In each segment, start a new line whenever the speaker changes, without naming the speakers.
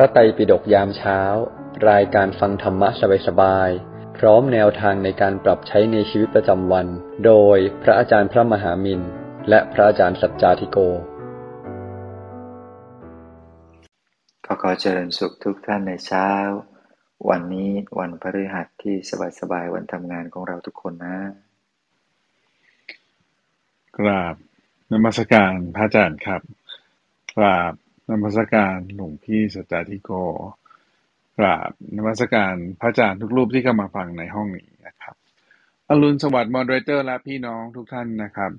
ระไตรปิฎกยามเช้า รายการฟังธรรมะสบายๆ พร้อมแนวทางในการปรับใช้ในชีวิตประจำวัน โดยพระอาจารย์พระมหามินและพระอาจารย์สัจจาธิโก
ขอขอเจริญสุขทุกท่านในเช้า วันนี้วันพฤหัสที่สบายๆ วันทำงานของเราทุกคนนะ
กราบนมัสการพระอาจารย์ครับกราบ นมัสการหลวงพี่สัจจาธิโกกราบนมัสการพระอาจารย์ทุกรูปที่เข้ามาฟังในห้องนี้นะครับ อรุณสวัสดิ์มอดเรเตอร์และพี่น้องทุกท่านนะครับ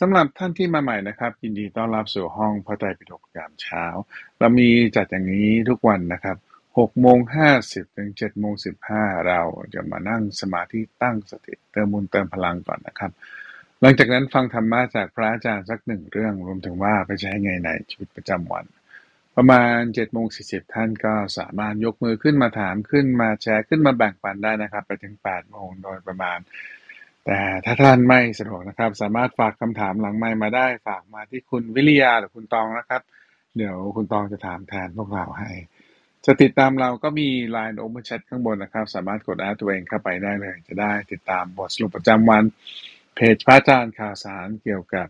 สำหรับท่านที่มาใหม่นะครับยินดีต้อนรับสู่ห้องพระไตรปิฎกยามเช้า เรามีจัดอย่างนี้ทุกวันนะครับ6โมง50ถึง7โมง15 เราจะมานั่งสมาธิตั้งสติเติมบุญเติมพลังก่อนนะครับ หลังจากนั้นฟังธรรมะจากพระอาจารย์สักหนึ่งเรื่องรวมถึงว่าไปใช้ไงในชีวิตประจำวัน ประมาณ7โมง40ท่านก็สามารถยกมือขึ้นมาถามขึ้นมาแชร์ขึ้นมาแบ่งปันได้นะครับ ไปถึง8โมงโดยประมาณ แต่ถ้าท่านไม่สะดวกนะครับ สามารถฝากคำถามหลังไมค์มาได้ฝากมาที่คุณวิริยาหรือคุณตองนะครับ เดี๋ยวคุณตองจะถามแทนพวกเราให้จะติดตามเราก็มี Line Open Chat ข้างบนนะครับ สามารถกดแอดตัวเองเข้าไปได้เลย จะได้ติดตามบทสรุปประจำวัน เพจพระอาจารย์ข่าวสารเกี่ยวกับ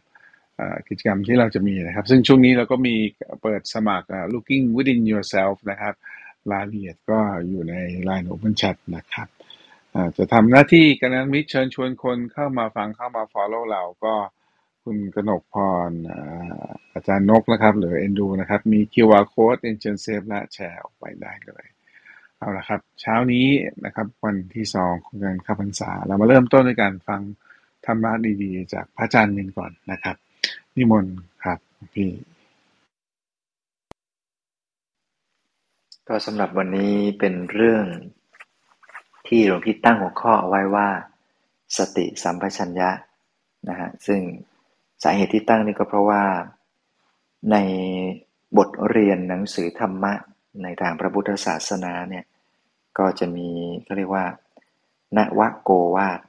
กิจกรรมที่เราจะมีนะครับ ซึ่งช่วงนี้เราก็มีเปิดสมัคร Looking Within Yourself นะครับรายละเอียดก็อยู่ใน Line Open Chat นะครับจะทำหน้าที่กันนั้นมิตรเชิญชวนคนเข้ามาฟังเข้ามา follow เราก็คุณกนกพรอาอาจารย์นกนะครับ หรือเอ็นดูนะครับ มี QR code เอ็นเชนเซฟและแชร์ออกไปได้เลยเอาละครับ เช้านี้นะครับ วันที่สองของการเข้าพรรษา เรามาเริ่มต้นด้วยการฟังธรรมะดีๆ จากพระอาจารย์นินก่อนนะครับ นิมนต์ครับพี่
ก็สำหรับวันนี้เป็นเรื่องที่หลวงพี่ตั้งหัวข้อเอาไว้ว่า สติสัมปชัญญะนะฮะซึ่งสาเหตุที่ตั้งนี่ก็เพราะว่าในบทเรียนหนังสือธรรมะในทางพระพุทธศาสนาเนี่ยก็จะมีเขาเรียกว่านวโกวาท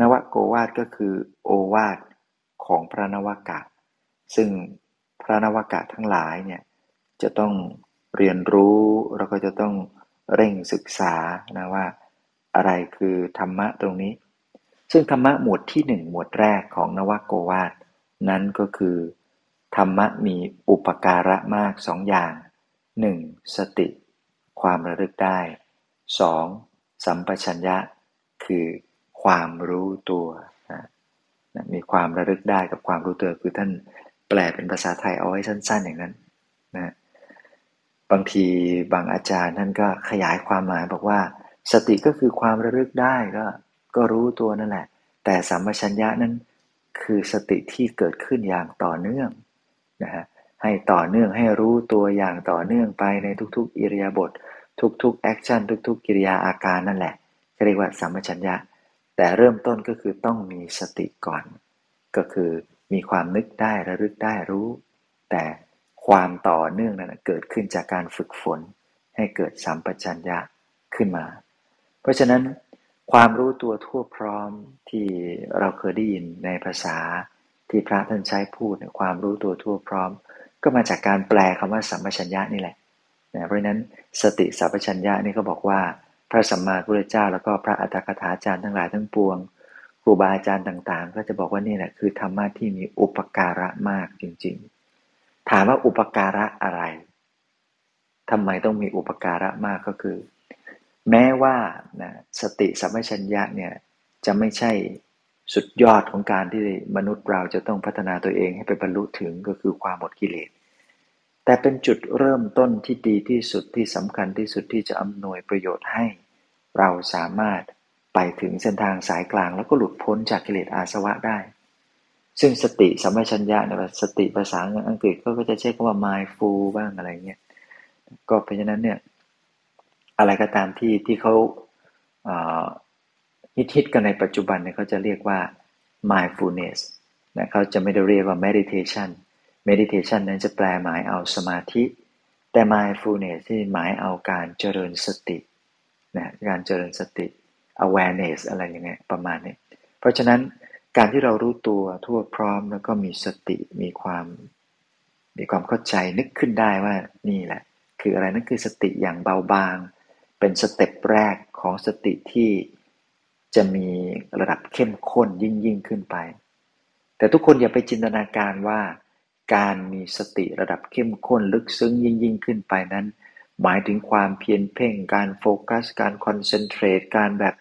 นวโกวาทก็คือโอวาทของพระนวากะ ซึ่งพระนวากะทั้งหลายเนี่ยจะต้องเรียนรู้แล้วก็จะต้องเร่งศึกษานะว่าอะไรคือธรรมะตรงนี้ ซึ่งธรรมะหมวดที่หนึ่งหมวดแรกของนวโกวาทนั้นก็คือ ธรรมะมีอุปการะมากสองอย่างหนึ่งสติ ความระลึกได้สองสัมปชัญญะ คือความรู้ตัวนะมีความระลึกได้กับความรู้ตัวคือท่าน แปลเป็นภาษาไทยเอาไว้สั้น ๆ อย่างนั้นนะบางทีบางอาจารย์ท่านก็ขยายความหมายบอกว่า สติก็คือความระลึกได้ก็ก็รู้ตัวนั่นแหละ แต่สัมปชัญญะนั้นคือสติที่เกิดขึ้นอย่างต่อเนื่องนะฮะให้ต่อเนื่องให้รู้ตัวอย่างต่อเนื่องไปในทุกๆ อิริยาบถทุกๆแอคชั่นทุก ๆ กิริยาอาการนั่นแหละเรียกว่าสัมปชัญญะ แต่เริ่มต้นก็คือต้องมีสติก่อน ก็คือ มีความนึกได้ระลึกได้รู้ แต่ความต่อเนื่องนั้นเกิดขึ้นจากการฝึกฝน ให้เกิดสัมปชัญญะขึ้นมา เพราะฉะนั้นความรู้ตัวทั่วพร้อมที่เราเคยได้ยินในภาษาที่พระท่านใช้พูดเนี่ยความรู้ตัวทั่วพร้อม ก็มาจากการแปลคำว่าสัมปชัญญะนี่แหละนะเพราะฉะนั้นสติสัมปชัญญะนี่ก็บอกว่า พระสัมมาพุทธเจ้า แล้วก็พระอัตถกถาจารย์ทั้งหลายทั้งปวง ครูบาอาจารย์ต่างๆ ก็จะบอกว่านี่แหละคือธรรมะที่มีอุปการะมากจริงๆ ถามว่าอุปการะอะไรทำไมต้องมีอุปการะมากก็คือ แม้ว่านะสติสัมปชัญญะเนี่ยจะไม่ใช่สุดยอดของการที่มนุษย์เราจะต้องพัฒนาตัวเองให้ไปบรรลุถึงก็คือความหมดกิเลส แต่เป็นจุดเริ่มต้นที่ดีที่สุดที่สำคัญที่สุดที่จะอำนวยประโยชน์ให้ เราสามารถ ไปถึงเส้นทางสายกลางแล้วก็หลุดพ้นจากกิเลสอาสวะได้ ซึ่งสติสัมปชัญญะเนี่ยสติภาษาอังกฤษก็จะใช้คำว่า mindful บ้างอะไรเงี้ยก็เพราะฉะนั้นเนี่ยอะไรก็ตามที่ที่เขาฮิตฮิตกันในปัจจุบันเนี่ยเขาจะเรียกว่า mindfulness นะเขาจะไม่ได้เรียกว่า meditation meditation นั้นจะแปลหมายเอาสมาธิ แต่ mindfulness ที่หมายเอาการเจริญสตินะการเจริญสติ awareness อะไรย่างเงี้ยประมาณนี้ เพราะฉะนั้นการที่เรารู้ตัวทั่วพร้อมแล้วก็มีสติมีความ มีความเข้าใจนึกขึ้นได้ว่านี่แหละ คืออะไรนั่นคือสติอย่างเบาบาง เป็น step แรกของสติที่จะมีระดับเข้มข้นยิ่งยิ่งขึ้นไป แต่ทุกคนอย่าไปจินตนาการว่าการมีสติระดับเข้มข้นลึกซึ้งยิ่งยิ่งขึ้นไปนั้น หมายถึงความเพียรเพ่ง การโฟกัส การ concentrate การแบบ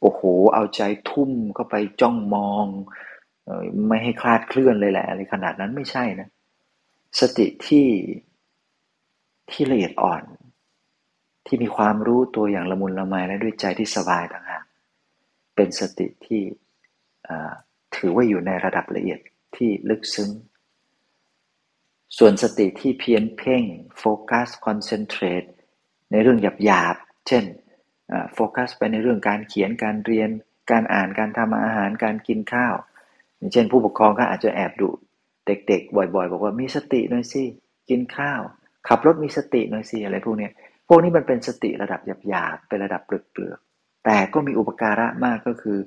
โอ้โห เอาใจทุ่มเข้าไปจ้องมอง ไม่ให้คลาดเคลื่อนเลยแหละอะไรขนาดนั้นไม่ใช่นะ สติที่ที่ละเอียดอ่อน ที่มีความรู้ตัวอย่างละมุนละไมและด้วยใจที่สบายต่างหากเป็นสติที่ถือว่าอยู่ในระดับละเอียดที่ลึกซึ้ง ส่วนสติที่เพียนเพ่งโฟกัสคอนเซนเทรตในเรื่องหยาบๆเช่น โฟกัสไปในเรื่องการเขียนการเรียน การอ่านการทำอาหารการกินข้าว อย่างเช่น ผู้ปกครองก็อาจจะแอบดุเด็ก ๆ บ่อย ๆ บอกว่ามีสติหน่อยสิกินข้าว ขับรถมีสติหน่อยสิอะไรพวกนี้พวกนี้มันเป็นสติระดับหยาบๆเป็นระดับเปลือกๆแต่ก็มีอุปการะมากก็คือ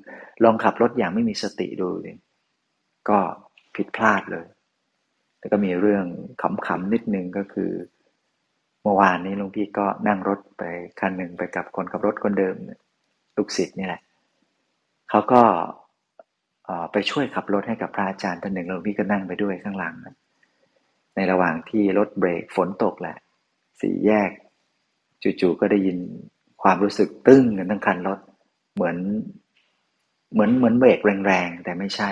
ลองขับรถอย่างไม่มีสติดูก็ผิดพลาดเลย แล้วก็มีเรื่องขำๆนิดนึงก็คือ เมื่อวานนี้หลวงพี่ก็นั่งรถไปคันหนึ่งไปกับคนขับรถคนเดิมลูกศิษย์นี่แหละเขาก็ไปช่วยขับรถให้กับพระอาจารย์ท่านหนึ่งหลวงพี่ก็นั่งไปด้วยข้างหลัง ในระหว่างที่รถเบรกฝนตกแหละ สี่แยก จู่ๆก็ได้ยินความรู้สึกตึ้งกันทั้งคันรถเหมือนเหมือนเหมือนเบรกแรงๆ แต่ไม่ใช่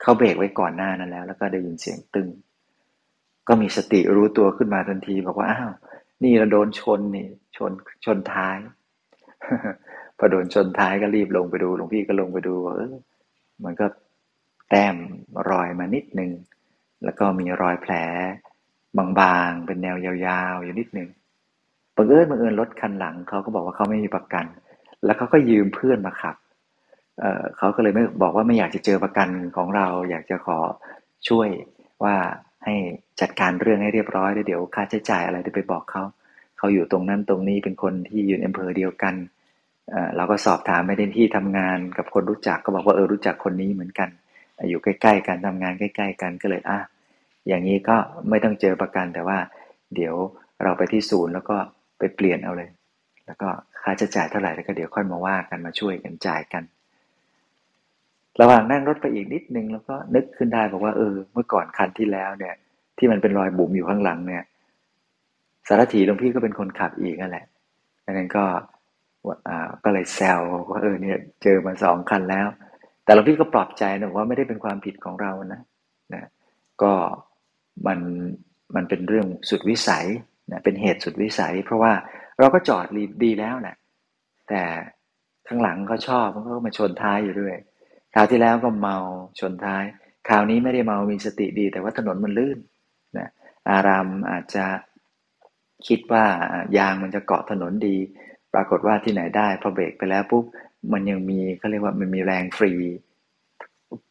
เขาเบรกไว้ก่อนหน้านั้นแล้ว แล้วก็ได้ยินเสียงตึ้งก็มีสติรู้ตัวขึ้นมาทันที บอกว่าอ้าว นี่เราโดนชนนี่ชนชนท้ายพอโดนชนท้ายก็รีบลงไปดูหลวงพี่ก็ลงไปดูเออมันก็แต้มรอยมานิดนึงแล้วก็มีรอยแผลบางๆ เป็นแนวยาวๆ อยู่นิดนึงบังเอิญบังเอิญรถคันหลังเขาก็บอกว่าเขาไม่มีประกัน แล้วเขาก็ยืมเพื่อนมาขับเเขาก็เลยไม่บอกว่าไม่อยากจะเจอประกันของเรา อยากจะขอช่วยว่า ให้จัดการเรื่องให้เรียบร้อยแล้วเดี๋ยวค่าใช้จ่ายอะไรจะไปบอกเขาเขาอยู่ตรงนั้นตรงนี้เป็นคนที่อยู่ในอำเภอเดียวกันเราก็สอบถามไม่ได้ที่ทำงานกับคนรู้จักก็บอกว่าเออรู้จักคนนี้เหมือนกัน อยู่ใกล้ๆกันทำงานใกล้ ๆ กันก็เลยอะอย่างนี้ก็ไม่ต้องเจอประกันแต่ว่า เดี๋ยวเราไปที่ศูนย์แล้วก็ไปเปลี่ยนเอาเลย แล้วก็ค่าใช้จ่ายเท่าไหร่แล้วก็เดี๋ยวค่อยมาว่ากันมาช่วยกันจ่ายกัน ระหว่างนั่งรถไปอีกนิดนึงแล้วก็นึกขึ้นได้บอกว่าเออ เมื่อก่อนคันที่แล้วเนี่ย ที่มันเป็นรอยบุ๋มอยู่ข้างหลังเนี่ย สารถีหลวงพี่ก็เป็นคนขับอีกนั่นแหละดังนั้นก็อ่าก็เลยแซวว่าเออเนี่ย เจอมาสองคันแล้ว แต่หลวงพี่ก็ปลอบใจนะว่าไม่ได้เป็นความผิดของเรานะนะก็มันมันเป็นเรื่องสุดวิสัยนะเป็นเหตุสุดวิสัย เพราะว่าเราก็จอดดีแล้วแหละแต่ข้างหลังเขาชอบมันก็มาชนท้ายอยู่ด้วย คราวที่แล้วก็เมาชนท้าย คราวนี้ไม่ได้เมามีสติดี แต่ว่าถนนมันลื่นนะอารามอาจจะคิดว่ายางมันจะเกาะถนนดี ปรากฏว่าที่ไหนได้พอเบรกไปแล้วปุ๊บมันยังมีเขาเรียกว่ามันมีแรงฟรี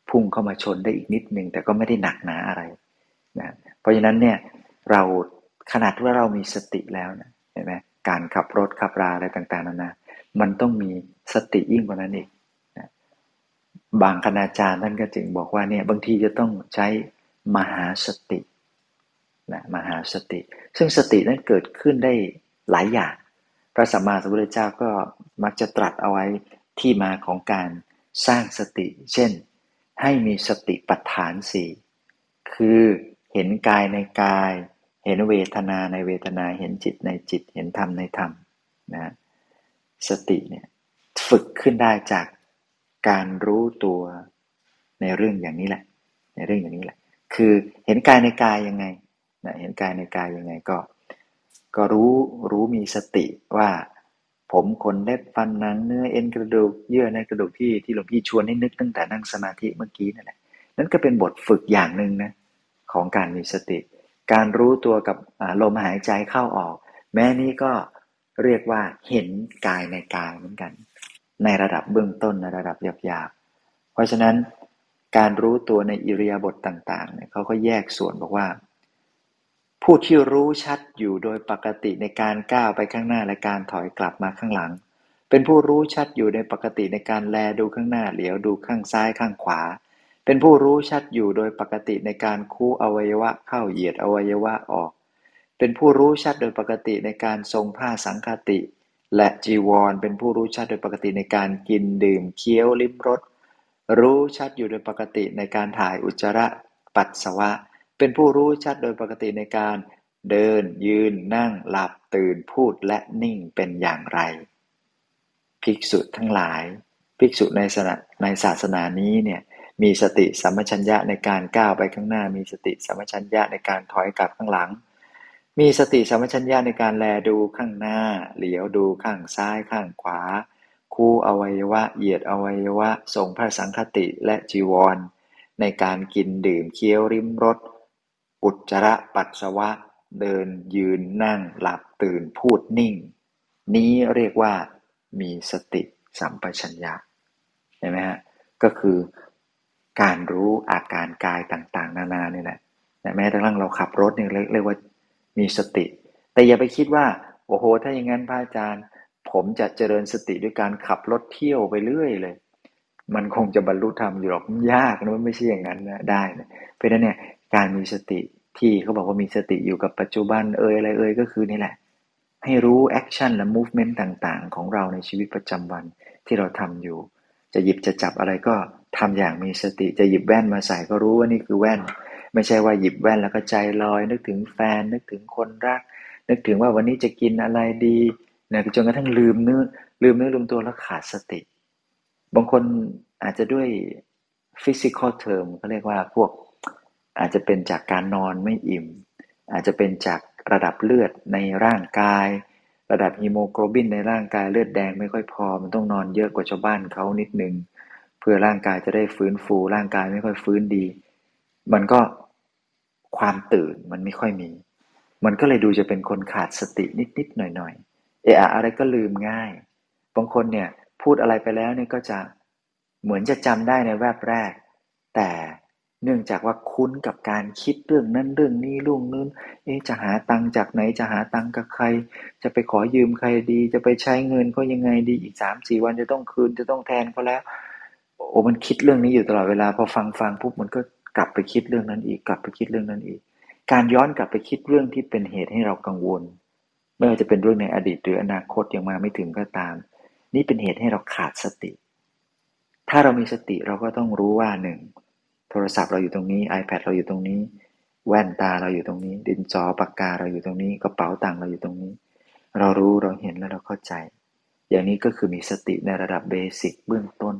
พุ่งเข้ามาชนได้อีกนิดนึง แต่ก็ไม่ได้หนักหนาอะไรนะเพราะฉะนั้นเนี่ยเราขนาดว่าเรามีสติแล้วนะเห็นไหมการขับรถขับราอะไรต่างๆนานา มันต้องมีสติยิ่งกว่านั้นอีก บางคณาจารย์ท่านก็จึงบอกว่าเนี่ยบางทีจะต้องใช้มหาสตินะมหาสติ ซึ่งสตินั้นเกิดขึ้นได้หลายอย่าง พระสัมมาสัมพุทธเจ้าก็มักจะตรัสเอาไว้ที่มาของการสร้างสติ เช่น ให้มีสติปัฏฐานสี่คือเห็นกายในกาย เห็นเวทนาในเวทนาเห็นจิตในจิต เห็นธรรมในธรรมนะสติเนี่ยฝึกขึ้นได้จาก การรู้ตัวในเรื่องอย่างนี้แหละ ในเรื่องอย่างนี้แหละ คือเห็นกายในกายยังไงนะเห็นกายในกายยังไงก็ ก็รู้รู้มีสติว่า ผมขนเล็บฟันหนังเนื้อเอ็นกระดูกเยื่อในกระดูกที่ที่หลวงพี่ชวนให้นึกตั้งแต่นั่งสมาธิเมื่อกี้นั่นแหละนั่นก็เป็นบทฝึกอย่างหนึ่งนะของการมีสติ การรู้ตัวกับลมหายใจเข้าออก แม้นี้ก็เรียกว่าเห็นกายในกายเหมือนกัน ในระดับเบื้องต้นในระดับหยาบๆ เพราะฉะนั้นการรู้ตัวในอิริยาบถต่างๆเนี่ยเขาก็แยกส่วนบอกว่า ผู้ที่รู้ชัดอยู่โดยปกติในการก้าวไปข้างหน้าและการถอยกลับมาข้างหลัง เป็นผู้รู้ชัดอยู่ในปกติในการแลดูข้างหน้าเหลียวดูข้างซ้ายข้างขวา เป็นผู้รู้ชัดอยู่โดยปกติในการคู่อวัยวะเข้าเหยียดอวัยวะออก เป็นผู้รู้ชัดโดยปกติในการทรงผ้าสังคติ และจีวร เป็นผู้รู้ชัดโดยปกติในการกินดื่มเคี้ยวลิ้มรสรู้ชัดอยู่โดยปกติในการถ่ายอุจจาระปัสสาวะ เป็นผู้รู้ชัดโดยปกติในการเดินยืนนั่งหลับตื่นพูดและนิ่งเป็นอย่างไร ภิกษุทั้งหลาย ภิกษุในศาสนาในศาสนานี้เนี่ยมีสติสัมปชัญญะในการก้าวไปข้างหน้า มีสติสัมปชัญญะในการถอยกลับข้างหลัง มีสติสัมปชัญญะในการแลดูข้างหน้า เหลียวดูข้างซ้ายข้างขวา คู่อวัยวะ เหยียดอวัยวะทรงพระสังคติและจีวร ในการกินดื่มเคี้ยวริมรสอุจจาระปัสสาวะ เดินยืนนั่งหลับตื่นพูดนิ่ง นี้เรียกว่ามีสติสัมปชัญญะเห็นไหมฮะก็คือการรู้อาการกายต่างๆ นานาเนี่ยแหละแม้แต่ร่างเราขับรถเนี่ยเรียกว่า มีสติ แต่อย่าไปคิดว่า โอ้โห ถ้าอย่างนั้นพระอาจารย์ ผมจะเจริญสติด้วยการขับรถเที่ยวไปเรื่อยเลย มันคงจะบรรลุธรรมอยู่หรอกยากนะมันไม่ใช่อย่างนั้นนะได้นะเพราะฉะนั้นเนี่ยการมีสติที่เขาบอกว่ามีสติอยู่กับปัจจุบันเอ่ยอะไรเอ่ยก็คือนี่แหละ ให้รู้ action และ movement ต่างๆ ของเราในชีวิตประจำวันที่เราทำอยู่ จะหยิบจะจับอะไรก็ทำอย่างมีสติ จะหยิบแว่นมาใส่ก็รู้ว่านี่คือแว่น ไม่ใช่ว่าหยิบแว่นแล้วก็ใจลอย นึกถึงแฟน นึกถึงคนรัก นึกถึงว่าวันนี้จะกินอะไรดีนะจนกระทั่งลืมเนื้อลืมเนื้อลืมตัวแล้วขาดสติ บางคนอาจจะด้วย physical term เขาเรียกว่าพวกอาจจะเป็นจากการนอนไม่อิ่ม อาจจะเป็นจากระดับเลือดในร่างกาย ระดับฮีโมโกลบินในร่างกายเลือดแดงไม่ค่อยพอ มันต้องนอนเยอะกว่าชาวบ้านเขานิดนึง เพื่อร่างกายจะได้ฟื้นฟูร่างกายไม่ค่อยฟื้นดี มันก็ ความตื่นมันไม่ค่อยมี มันก็เลยดูจะเป็นคนขาดสตินิดๆหน่อยๆเอะอะไรก็ลืมง่าย บางคนเนี่ยพูดอะไรไปแล้วเนี่ยก็จะเหมือนจะจำได้ในแวบแรก แต่เนื่องจากว่าคุ้นกับการคิดเรื่องนั้นเรื่องนี้เรื่งนู้นเอ๊จะหาตังจากไหนจะหาตังกับใคร จะไปขอยืมใครดี จะไปใช้เงินเขายังไงดีอีกสามสี่วันจะต้องคืนจะต้องแทนเขาแล้ว โอ้มันคิดเรื่องนี้อยู่ตลอดเวลาพอฟังฟังปุ๊บมันก็ กลับไปคิดเรื่องนั้นอีก กลับไปคิดเรื่องนั้นอีก การย้อนกลับไปคิดเรื่องที่เป็นเหตุให้เรากังวล ไม่ว่าจะเป็นเรื่องในอดีตหรืออนาคตยังมาไม่ถึงก็ตาม นี่เป็นเหตุให้เราขาดสติ ถ้าเรามีสติเราก็ต้องรู้ว่าหนึ่งโทรศัพท์เราอยู่ตรงนี้ iPad เราอยู่ตรงนี้ แว่นตาเราอยู่ตรงนี้ ดินจอปากกาเราอยู่ตรงนี้ กระเป๋าตังค์เราอยู่ตรงนี้ เรารู้เราเห็นแล้วเราเข้าใจ อย่างนี้ก็คือมีสติในระดับ basic เบื้องต้น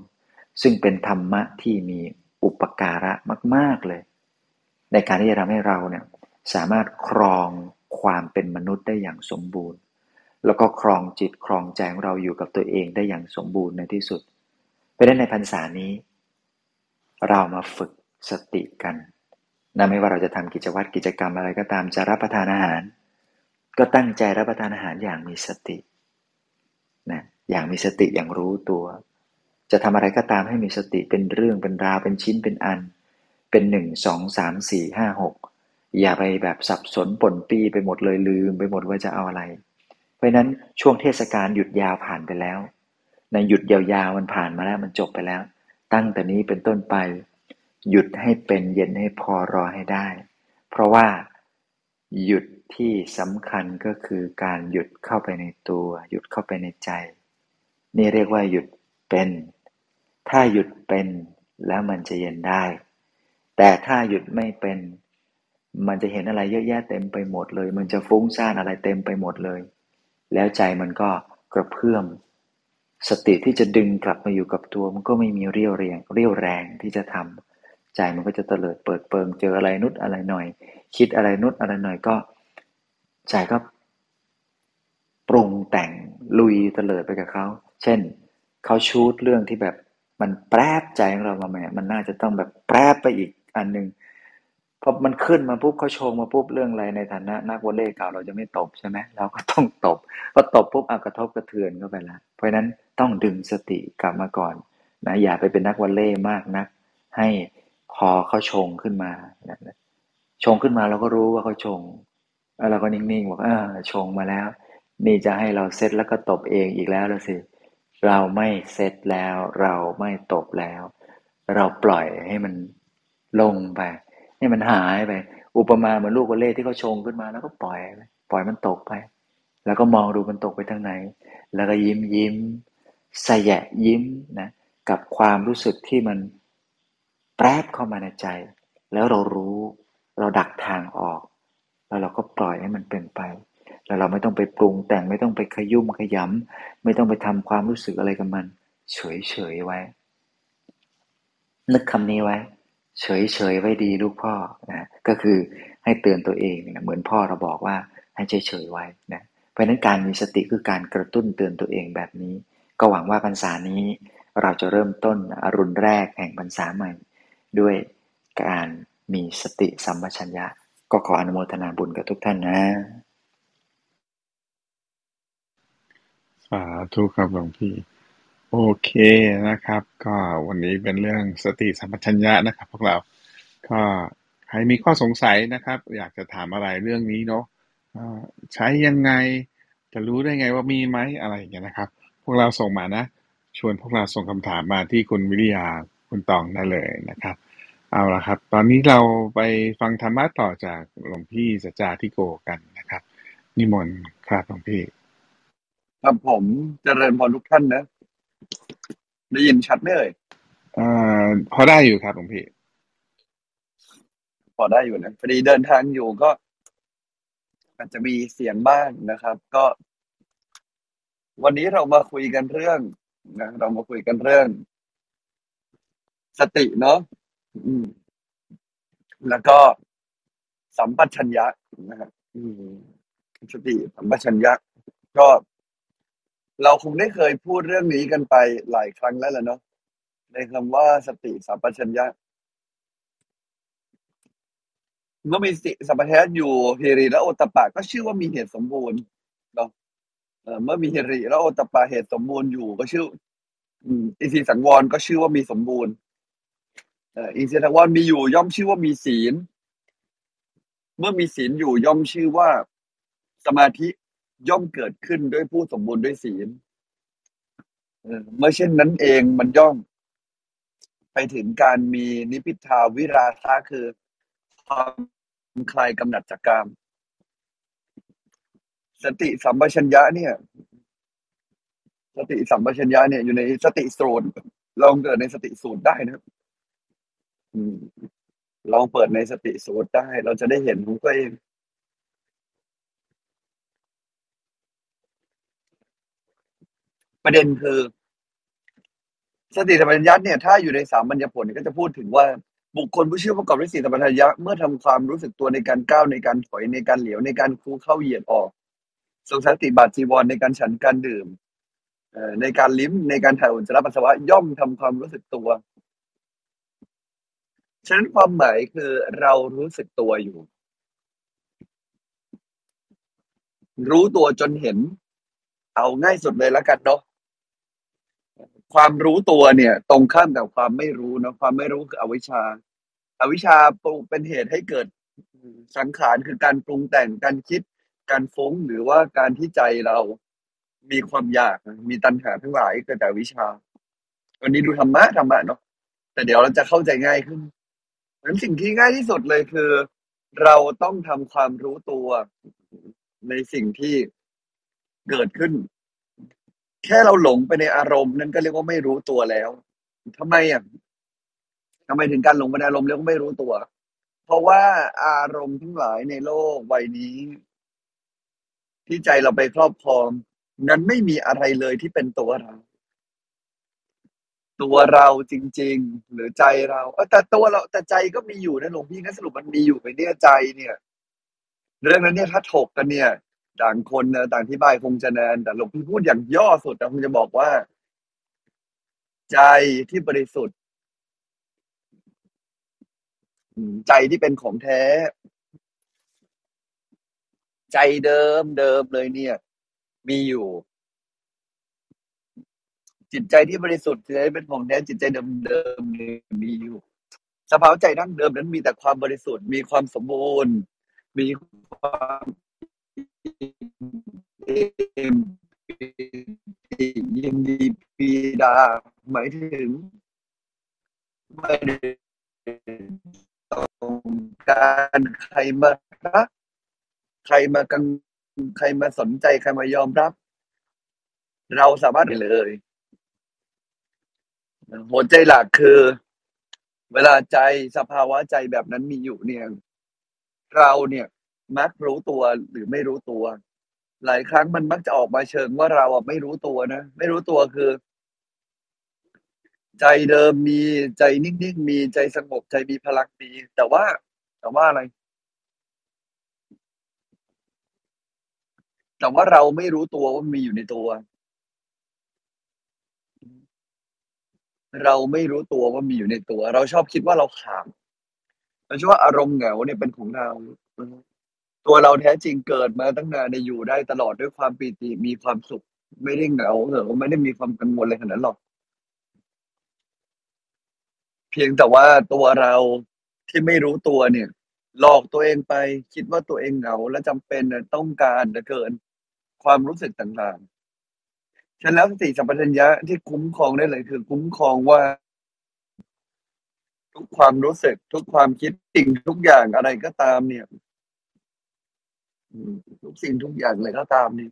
ซึ่งเป็นธรรมะที่มี อุปการะมาก ๆเลย ในการที่จะทำให้เราเนี่ยสามารถครองความเป็นมนุษย์ได้อย่างสมบูรณ์ แล้วก็ครองจิตครองใจของเราอยู่กับตัวเองได้อย่างสมบูรณ์ในที่สุดเพราะนั้นในพรรษานี้ เรามาฝึกสติกันนะไม่ว่าเราจะทำกิจวัตรกิจกรรมอะไรก็ตามจะรับประทานอาหาร ก็ตั้งใจรับประทานอาหารอย่างมีสตินะอย่างมีสติอย่างรู้ตัว จะทำอะไรก็ตามให้มีสติเป็นเรื่องเป็นราวเป็นชิ้นเป็นอัน เป็นหนึ่งสองสามสี่ห้าหกอย่าไปแบบสับสนปนปีไปหมดเลยลืมไปหมดว่าจะเอาอะไร เพราะนั้นช่วงเทศกาลหยุดยาวผ่านไปแล้ว ในหยุดยาวๆมันผ่านมาแล้วมันจบไปแล้ว ตั้งแต่นี้เป็นต้นไป หยุดให้เป็นเย็นให้พอรอให้ได้ เพราะว่าหยุดที่สำคัญก็คือการหยุดเข้าไปในตัว หยุดเข้าไปในใจ นี่เรียกว่าหยุดเป็น ถ้าหยุดเป็นแล้วมันจะเย็นได้ แต่ถ้าหยุดไม่เป็น มันจะเห็นอะไรเยอะแยะเต็มไปหมดเลย มันจะฟุ้งซ่านอะไรเต็มไปหมดเลย แล้วใจมันก็กระเพื่อม สติที่จะดึงกลับมาอยู่กับตัว มันก็ไม่มีเรี่ยวแรงเรี่ยวแรงที่จะทำใจมันก็จะเตลิดเปิดเปิงเจออะไรนุดอะไรหน่อย คิดอะไรนุดอะไรหน่อยก็ใจก็ปรุงแต่งลุยเตลิดไปกับเขา เช่น เขาชูดเรื่องที่แบบ มันแปรบใจของเรามาแม่มันน่าจะต้องแบบแปรบไปอีกอันหนึ่งพอมันขึ้นมาปุ๊บเขาโชว์มาปุ๊บเรื่องอะไรในฐานะ นักวอลเลย์เก่าเราจะไม่ตบใช่ไหมเราก็ต้องตบพอตบปุ๊บอากระทบกระเทือนเข้าไปละเพราะฉะนั้นต้องดึงสติกลับมาก่อนนะอย่าไปเป็นนักวอลเลย์มากนัก ให้พอเขาชงขึ้นมาชงขึ้นมาเราก็รู้ว่าเขาชงแล้วเราก็นิ่งๆบอกเออชงมาแล้ว นี่จะให้เราเซตแล้วก็ตบเองอีกแล้วละสิ เราไม่เซตแล้ว เราไม่ตบแล้ว เราปล่อยให้มันลงไป ให้มันหายไป อุปมาเหมือนลูกวอลเล่ที่เขาชงขึ้นมาแล้วก็ปล่อยปล่อยมันตกไป แล้วก็มองดูมันตกไปทางไหน แล้วก็ยิ้มยิ้มสยะยิ้มนะกับความรู้สึกที่มันแปรบเข้ามาในใจ แล้วเรารู้ เราดักทางออก แล้วเราก็ปล่อยให้มันเป็นไป แล้วเราไม่ต้องไปปรุงแต่งไม่ต้องไปขยุ่มขยำไม่ต้องไปทำความรู้สึกอะไรกับมัน เฉยเฉยไว้ นึกคำนี้ไว้ เฉยเฉยไว้ดีลูกพ่อนะก็คือให้เตือนตัวเองนะเหมือนพ่อเราบอกว่าให้เฉยเฉยไว้นะเพราะนั้นการมีสติคือการกระตุ้นเตือนตัวเองแบบนี้ ก็หวังว่าพรรษานี้ เราจะเริ่มต้นอรุณแรกแห่งพรรษาใหม่ ด้วยการมีสติสัมปชัญญะ ก็ขออนุโมทนาบุญกับทุกท่านนะ
สาธุครับหลวงพี่ โอเคนะครับ ก็วันนี้เป็นเรื่องสติสัมปชัญญะนะครับ พวกเรา ก็ใครมีข้อสงสัยนะครับ อยากจะถามอะไรเรื่องนี้เนาะใช้ยังไงจะรู้ได้ไงว่ามีไหมอะไรอย่างเงี้ยนะครับ พวกเราส่งมานะ ชวนพวกเราส่งคำถามมาที่คุณวิริยาคุณตองได้เลยนะครับ เอาละครับ ตอนนี้เราไปฟังธรรมะต่อจากหลวงพี่สัจจาทิโกกันนะครับ นิมนต์ครับหลวงพี่
ครับผมเจริญพรทุกท่านนะ ได้ยินชัดไหมเอ่ย
เอ่อพอได้อยู่ครับหลวงพี่
พอได้อยู่นะพอดีเดินทางอยู่ก็ อาจจะมีเสียงบ้างนะครับ ก็ วันนี้เรามาคุยกันเรื่องนะเรามาคุยกันเรื่อง สติเนาะอืม แล้วก็สัมปชัญญะนะครับอืมสติสัมปชัญญะก็ เราคงได้เคยพูดเรื่องนี้กันไปหลายครั้งแล้วแหละเนาะในคำว่าสติสัมปชัญญะเมื่อมีสติสัมปชัญญะอยู่ฮิริและโอตปะก็ชื่อว่ามีเหตุสมบูรณ์เนาะเมื่อมีฮิริและโอตปะเหตุสมบูรณ์อยู่ ก็ชื่ออินทรีย์สังวรก็ชื่อว่ามีสมบูรณ์อินทรีย์สังวรมีอยู่ ย่อมชื่อว่ามีศีล เมื่อมีศีลอยู่ย่อมชื่อว่าสมาธิ ย่อมเกิดขึ้นด้วยผู้สมบูรณ์ด้วยศีลเมื่อเช่นนั้นเองมันย่อม ไปถึงการมีนิพพิทาวิราคะคือความคลายกำหนัดจากกาม สติสัมปชัญญะเนี่ย สติสัมปชัญญะเนี่ยอยู่ในสติสูตรลองเกิดในสติสูตรได้นะครับลองเปิดในสติสูตรได้ เราจะได้เห็นของตัวเอง ประเด็นคือ สติสัมปชัญญะเนี่ยถ้าอยู่ในสามัญญผลก็จะพูดถึงว่าบุคคลผู้เชื่อประกอบด้วยสติสัมปชัญญะเมื่อทำความรู้สึกตัวในการก้าวในการถอยในการเหลียวในการคูเข้าเหยียดออกทรงสติบาทจีวรในการฉันการดื่มในการลิ้มในการถ่ายอุจจาระปัสสาวะย่อมทำความรู้สึกตัว ฉะนั้นความหมายคือเรารู้สึกตัวอยู่ รู้ตัวจนเห็น เอาง่ายสุดเลยแล้วกันเนาะ ความรู้ตัวเนี่ย ตรงข้ามกับความไม่รู้เนาะความไม่รู้คืออวิชชา อวิชชาปรุงเป็นเหตุให้เกิดสังขารคือการปรุงแต่งการคิด การฟุ้งหรือว่าการที่ใจเรามีความอยากมีตัณหาทั้งหลายเกิดจากวิชา วันนี้ดูธรรมะธรรมะเนาะแต่เดี๋ยวเราจะเข้าใจง่ายขึ้นงั้นสิ่งที่ง่ายที่สุดเลยคือ เราต้องทำความรู้ตัวในสิ่งที่เกิดขึ้น แค่เราหลงไปในอารมณ์นั้นก็เรียกว่าไม่รู้ตัวแล้วทำไมอะทำไมถึงการหลงไปในอารมณ์เรียกว่าไม่รู้ตัว เพราะว่าอารมณ์ทั้งหลายในโลกวัยนี้ ที่ใจเราไปครอบครอง นั้นไม่มีอะไรเลยที่เป็นตัวเรา ตัวเราจริง ๆ หรือใจเราเออแต่ตัวเราแต่ใจก็มีอยู่นะหลวงพี่งั้นสรุปมันมีอยู่ไปเนี่ยใจเนี่ย เรื่องนั้นเนี่ยถ้าถกกันเนี่ย ต่างคนนะต่างที่บายคงจะนานแต่หลวงพี่พูดอย่างย่อสุดนะคงจะบอกว่า ใจที่บริสุทธิ์ ใจที่เป็นของแท้ ใจเดิมเดิมเลยเนี่ย มีอยู่ จิตใจที่บริสุทธิ์ใจเป็นของแท้จิตใจเดิมเดิมเนี่ยมีอยู่สภาวะใจดั้งเดิมนั้นมีแต่ความบริสุทธิ์มีความสมบูรณ์ มีความ ยินดีปีดาหมายถึงไม่ได้ต้องการใครมารักใครมากังใครมาสนใจใครมายอมรับ เราสามารถได้เลย หัวใจหลักคือ เวลาใจสภาวะใจแบบนั้นมีอยู่เนี่ย เราเนี่ยมักรู้ตัวหรือไม่รู้ตัว หลายครั้งมันมักจะออกมาเชิงว่าเราอะไม่รู้ตัวนะ ไม่รู้ตัวคือ ใจเดิมมีใจนิ่งๆมีใจสงบใจมีพลังมีแต่ว่า แต่ว่าอะไร แต่ว่าเราไม่รู้ตัวว่ามีอยู่ในตัว เราไม่รู้ตัวว่ามีอยู่ในตัว เราชอบคิดว่าเราขาดเราคิดว่าอารมณ์เหงาเนี่ยเป็นของเรา ตัวเราแท้จริงเกิดมาตั้งนานในอยู่ได้ตลอดด้วยความปีติมีความสุข ไม่ได้เหงาเหงาไม่ได้มีความกังวลอะไรขนาดนั้นหรอก เพียงแต่ว่าตัวเราที่ไม่รู้ตัวเนี่ย หลอกตัวเองไป คิดว่าตัวเองเหงาและจำเป็นต้องการเหลือเกิน ความรู้สึกต่างๆฉะนั้นแล้วสติสัมปชัญญะที่คุ้มครองได้เลยคือ คุ้มครองว่า ทุกความรู้สึก ทุกความคิดสิ่งทุกอย่างอะไรก็ตามเนี่ย ทุกสิ่งทุกอย่างเลยก็ตามนี่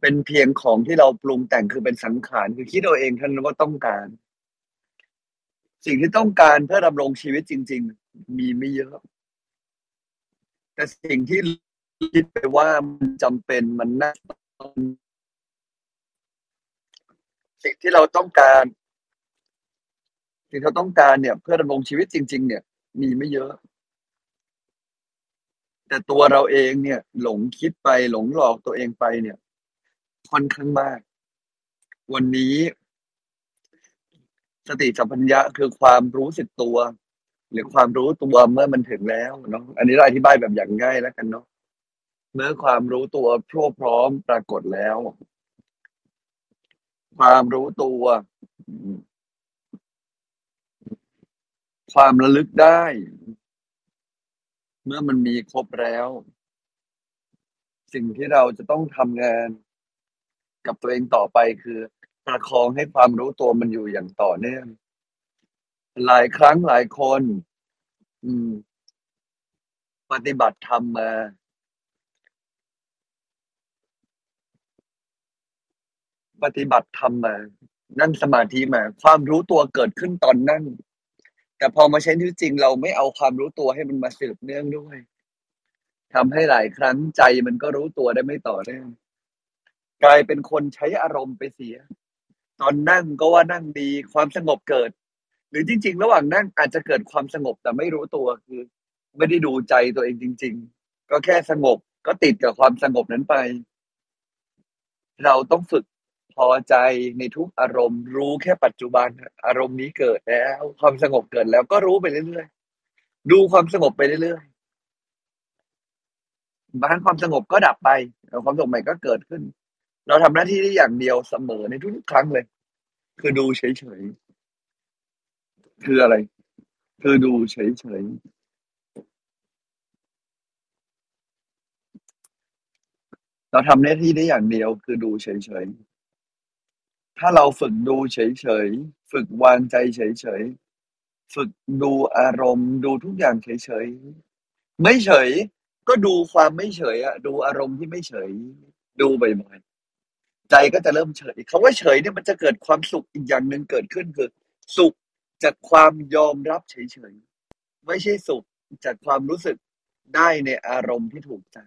เป็นเพียงของที่เราปรุงแต่งคือเป็นสังขารคือคิดเอาเองท่านว่าต้องการ สิ่งที่ต้องการเพื่อดำรงชีวิตจริง ๆ มีไม่เยอะ แต่สิ่งที่คิดไปว่ามันจำเป็นมันน่าสิ่งที่เราต้องการ สิ่งที่เราต้องการเนี่ย เพื่อดำรงชีวิตจริง ๆ เนี่ย มีไม่เยอะ แต่ตัวเราเองเนี่ย หลงคิดไปหลงหลอกตัวเองไปเนี่ยค่อนข้างมาก วันนี้ สติสัมปัญญะคือความรู้สึกตัว หรือความรู้ตัวเมื่อมันถึงแล้วเนาะอันนี้เราอธิบายแบบอย่างง่ายแล้วกันเนาะเมื่อความรู้ตัวพรั่วพร้อมปรากฏแล้ว ความรู้ตัว ความระลึกได้ เมื่อมันมีครบแล้ว สิ่งที่เราจะต้องทำงาน กับตัวเองต่อไปคือประคองให้ความรู้ตัวมันอยู่อย่างต่อเนื่องหลายครั้งหลายคน อืม ปฏิบัติธรรมมา ปฏิบัติธรรมมา นั่งสมาธิมา ความรู้ตัวเกิดขึ้นตอนนั่ง แต่พอมาใช้ชีวิตจริงเราไม่เอาความรู้ตัวให้มันมาสืบเนื่องด้วยทำให้หลายครั้งใจมันก็รู้ตัวได้ไม่ต่อเนื่องกลายเป็นคนใช้อารมณ์ไปเสีย ตอนนั่งก็ว่านั่งดีความสงบเกิด หรือจริง ๆ ระหว่างนั่งอาจจะเกิดความสงบแต่ไม่รู้ตัวคือ ไม่ได้ดูใจตัวเองจริง ๆ ก็แค่สงบก็ติดกับความสงบนั้นไป เราต้องฝึก พอใจในทุกอารมณ์ รู้แค่ปัจจุบันอารมณ์นี้เกิดแล้ว ความสงบเกิดแล้วก็รู้ไปเรื่อยๆดูความสงบไปเรื่อยๆบางความสงบก็ดับไปแล้วความสงบใหม่ก็เกิดขึ้น เราทำหน้าที่ได้อย่างเดียวเสมอในทุกๆครั้งเลย คือดูเฉยๆคืออะไร คือดูเฉยๆเราทำหน้าที่ได้อย่างเดียวคือดูเฉยๆ ถ้าเราฝึกดูเฉยๆ ฝึกวางใจเฉยๆ ฝึกดูอารมณ์ ดูทุกอย่างเฉยๆ ไม่เฉย ก็ดูความไม่เฉยอะดูอารมณ์ที่ไม่เฉย ดูบ่อยๆ ใจก็จะเริ่มเฉยคำว่าเฉยเนี่ยมันจะเกิดความสุขอีกอย่างหนึ่งเกิดขึ้นคือ สุขจากความยอมรับเฉยๆ ไม่ใช่สุขจากความรู้สึกได้ในอารมณ์ที่ถูกใจ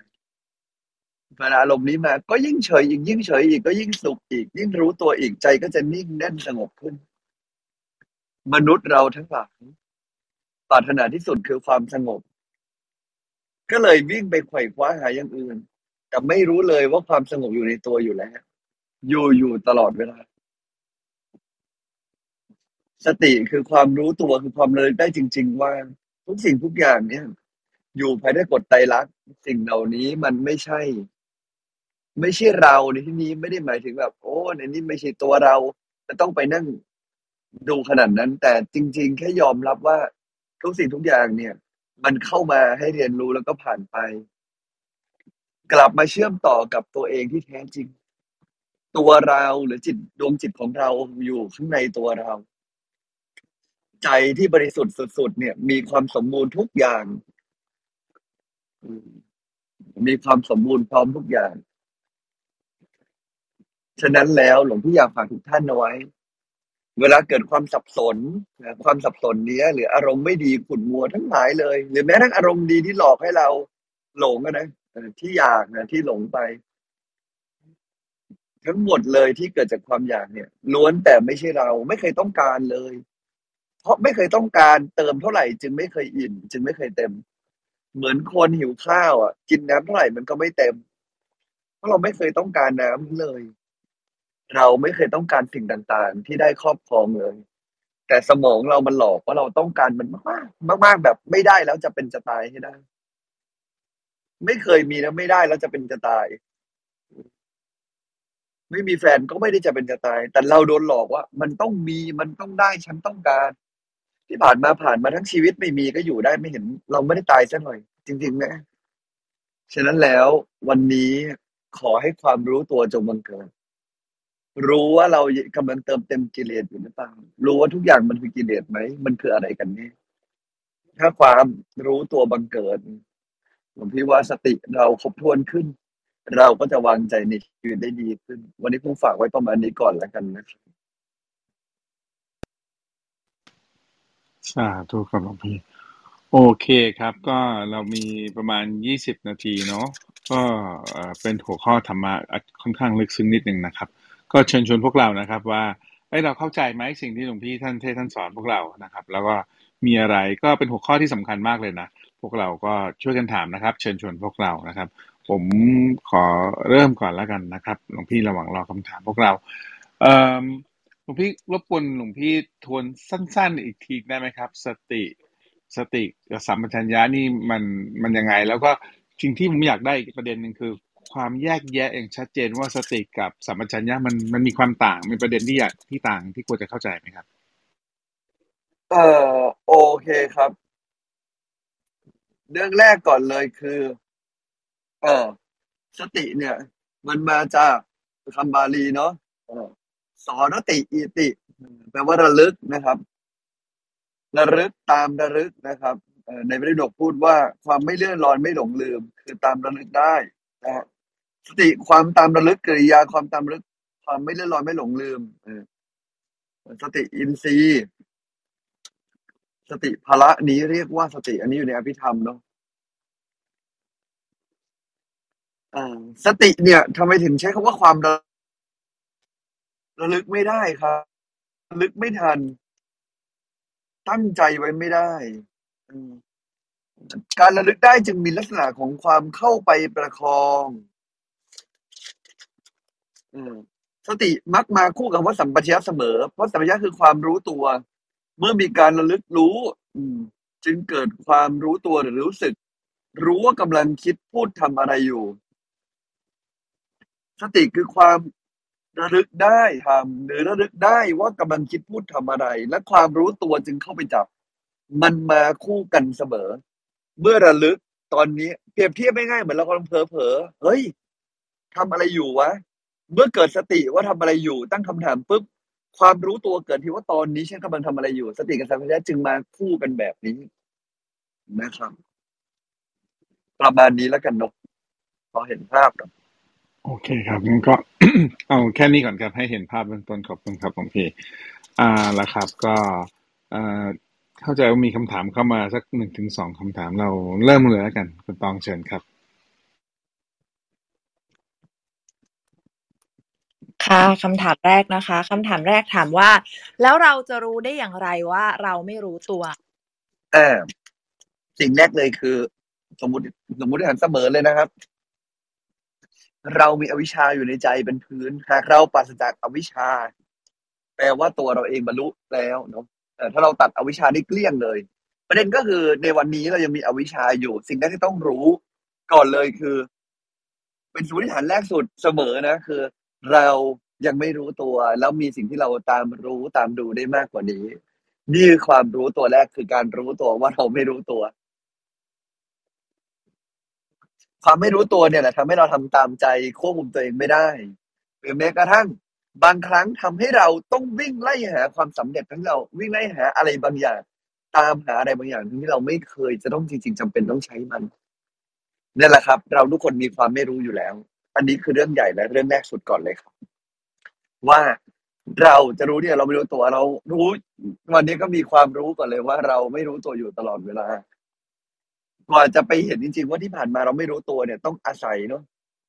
เวลาอารมณ์นี้มา ก็ยิ่งเฉยอีกยิ่งเฉยอีกก็ยิ่งสุขอีก ยิ่งรู้ตัวอีกใจก็จะนิ่งแน่นสงบขึ้น มนุษย์เราทั้งหลายปรารถนาที่สุดคือความสงบ ก็เลยวิ่งไปไขว่คว้าหาอย่างอื่น แต่ไม่รู้เลยว่าความสงบอยู่ในตัวอยู่แล้ว อยู่อยู่ตลอดเวลา สติคือความรู้ตัวคือความระลึกได้จริง ๆ ว่า ทุกสิ่งทุกอย่างเนี่ย อยู่ภายใต้กฎไตรลักษณ์สิ่งเหล่านี้มันไม่ใช่ ไม่ใช่เราในที่นี้ไม่ได้หมายถึงแบบ โอ้ในนี้ไม่ใช่ตัวเราจะต้องไปนั่งดูขนาดนั้น แต่จริง ๆ แค่ยอมรับว่าทุกสิ่งทุกอย่างเนี่ย มันเข้ามาให้เรียนรู้แล้วก็ผ่านไป กลับมาเชื่อมต่อกับตัวเองที่แท้จริง ตัวเราหรือจิตดวงจิตของเราอยู่ข้างในตัวเรา ใจที่บริสุทธิ์สุดๆเนี่ย มีความสมบูรณ์ทุกอย่างมีความสมบูรณ์พร้อมทุกอย่าง ฉะนั้นแล้วหลวงพี่อยากฝากทุกท่านเอาไว้ เวลาเกิดความสับสนนะความสับสนเนี้ย หรืออารมณ์ไม่ดีขุ่นมัวทั้งหลายเลย หรือแม้ทั้งอารมณ์ดีที่หลอกให้เราหลงนะที่อยากนะที่หลงไปทั้งหมดเลยที่เกิดจากความอยากเนี่ยล้วนแต่ไม่ใช่เราไม่เคยต้องการเลย เพราะไม่เคยต้องการเติมเท่าไหร่ จึงไม่เคยอิ่มจึงไม่เคยเต็ม เหมือนคนหิวข้าวอะ กินน้ำเท่าไหร่มันก็ไม่เต็ม เพราะเราไม่เคยต้องการน้ำเลย เราไม่เคยต้องการสิ่งต่างๆ ที่ได้ครอบครองเลย แต่สมองเรามันหลอกว่าเราต้องการมันมากๆมาก ๆ แบบไม่ได้แล้วจะเป็นจะตายให้ได้ ไม่เคยมีแล้วไม่ได้แล้วจะเป็นจะตาย ไม่มีแฟนก็ไม่ได้จะเป็นจะตาย แต่เราโดนหลอกว่า มันต้องมีมันต้องได้ฉันต้องการ ที่ผ่านมาผ่านมาทั้งชีวิตไม่มีก็อยู่ได้ไม่เห็น เราไม่ได้ตายซะหน่อย จริงๆนะฉะนั้นแล้ววันนี้ขอให้ความรู้ตัวจงบังเกิด รู้ว่าเรากำลังเติมเต็มกิเลสอยู่หรือเปล่ารู้ว่าทุกอย่างมันคือกิเลสไหมมันคืออะไรกันนี่ถ้าความรู้ตัวบังเกิดผมพี่ว่าสติเราครบถ้วนขึ้น เราก็จะวางใจในชีวิตได้ดีขึ้น วันนี้ผมฝากไว้ประมาณนี้ก่อนแล้วกันนะครับ
สาธุครับหลวงพี่ โอเคครับ ก็เรามีประมาณยี่สิบนาทีเนาะก็เป็นหัวข้อธรรมะค่อนข้างลึกซึ้งนิดนึงนะครับ ก็เชิญชวนพวกเรานะครับ ว่าไอ้เราเข้าใจไหมสิ่งที่หลวงพี่ท่านเทศท่านสอนพวกเรานะครับ แล้วก็มีอะไรก็เป็นหัวข้อที่สำคัญมากเลยนะพวกเราก็ช่วยกันถามนะครับ เชิญชวนพวกเรานะครับ ผมขอเริ่มก่อนแล้วกันนะครับหลวงพี่ระหว่างรอคำถามพวกเราเอ่อหลวงพี่รบกวนหลวงพี่ทวนสั้น ๆ อีกทีได้ไหมครับ สติสติกับสัมปชัญญะนี่มันมันยังไง แล้วก็สิ่งที่ผมอยากได้อีกประเด็นหนึ่งคือ ความแยกแยะอย่างชัดเจนว่าสติกับสัมปชัญญะมันมันมีความต่างมีประเด็นที่อยากที่ต่างที่ควรจะเข้าใจไหมครับ
เออโอเคครับ เรื่องแรกก่อนเลยคือ เออสติเนี่ย มันมาจากคำบาลีเนาะสอนติอิติแปลว่าระลึกนะครับระลึกตามระลึกนะครับในพระดกพูดว่าความไม่เลื่อนลอยไม่หลงลืม คือตามระลึกได้นะ สติความตามระลึกกริยาความตามระลึก ความไม่เลื่อนลอยไม่หลงลืมสติอินทรีย์สติภละนี้เรียกว่าสติ อันนี้อยู่ในอภิธรรมเนาะสติเนี่ยทำไมถึงใช้คำว่าความระระลึกไม่ได้ครับระลึกไม่ทัน ตั้งใจไว้ไม่ได้การระลึกได้จึงมีลักษณะของความเข้าไปประคอง สติมักมาคู่กับว่าสัมปชัญญะเสมอ เพราะสัมปชัญญะคือความรู้ตัว เมื่อมีการระลึกรู้จึงเกิดความรู้ตัวหรือรู้สึก รู้ว่ากำลังคิดพูดทำอะไรอยู่ สติคือความระลึกได้ทำหรือระลึกได้ว่ากำลังคิดพูดทำอะไร และความรู้ตัวจึงเข้าไปจับ มันมาคู่กันเสมอ เมื่อระลึกตอนนี้เปรียบเทียบไม่ง่ายเหมือนเรากำลังเผลอเผลอเฮ้ยทำอะไรอยู่วะ เมื่อเกิดสติว่าทำอะไรอยู่ ตั้งคำถามปุ๊บความรู้ตัวเกิดที่ว่าตอนนี้ฉันกำลังทำอะไรอยู่ สติกับสัมผัสจึงมาคู่กันแบบนี้นะครับ ประมาณนี้แล้วกันนกพอเห็นภาพครับ
โอเคครับงั้นก็เอาแค่นี้ก่อนครับให้เห็นภาพเบื้องต้นขอบคุณครับผมพี่อ่าแล้วครับ ก็อ่าเข้าใจว่ามีคำถามเข้ามาสักหนึ่งถึงสองคำถามเราเริ่มเลยแล้วกัน คุณตองเชิญครับ
ค่ะ คำถามแรกนะคะ คำถามแรกถามว่า แล้วเราจะรู้ได้อย่างไรว่าเราไม่รู้ตัว
เออสิ่งแรกเลยคือ สมมติสมมติฐานเสมอเลยนะครับ เรามีอวิชชาอยู่ในใจเป็นพื้นหากเราปราศจากอวิชชา แปลว่าตัวเราเองบรรลุแล้วเนาะแต่ถ้าเราตัดอวิชชาได้เกลี้ยงเลย ประเด็นก็คือในวันนี้เรายังมีอวิชชาอยู่ สิ่งแรกที่ต้องรู้ ก่อนเลยคือ เป็นสมมติฐานแรกสุดเสมอนะคือ เรายังไม่รู้ตัว แล้วมีสิ่งที่เราตามรู้ตามดูได้มากกว่านี้ นี่คือความรู้ตัวแรกคือการรู้ตัวว่าเราไม่รู้ตัว ความไม่รู้ตัวเนี่ยแหละทำให้เราทำตามใจควบคุมตัวเองไม่ได้ หรือแม้กระทั่ง บางครั้งทำให้เราต้องวิ่งไล่หาความสำเร็จทั้งเราวิ่งไล่หาอะไรบางอย่าง ตามหาอะไรบางอย่างที่เราไม่เคยจะต้องจริง ๆจำเป็นต้องใช้มันนี่แหละครับ เราทุกคนมีความไม่รู้อยู่แล้ว อันนี้คือเรื่องใหญ่และเรื่องแรกสุดก่อนเลยครับ ว่าเราจะรู้เนี่ยเราไม่รู้ตัวเรารู้ วันนี้ก็มีความรู้ก่อนเลยว่า เราไม่รู้ตัวอยู่ตลอดเวลากว่าจะไปเห็นจริง ๆ ว่าที่ผ่านมาเราไม่รู้ตัวเนี่ย ต้องอาศัยเนาะ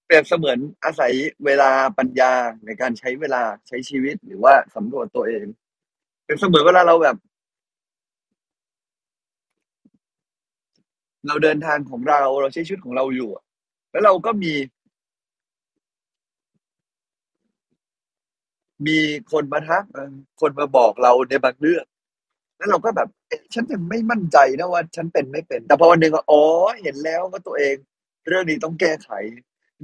เปรียบเสมือนอาศัยเวลาปัญญาในการใช้เวลาใช้ชีวิตหรือว่าสำรวจตัวเอง เป็นเสมือนเวลาเราแบบ เราเดินทางของเราเราใช้ชีวิตของเราอยู่แล้วเราก็มี มีคนมาทักคนมาบอกเราในบางเรื่องแล้วเราก็แบบฉันยังไม่มั่นใจนะว่า ฉันเป็นไม่เป็น แต่พอวันหนึ่งก็อ๋อเห็นแล้วว่าตัวเอง เรื่องนี้ต้องแก้ไข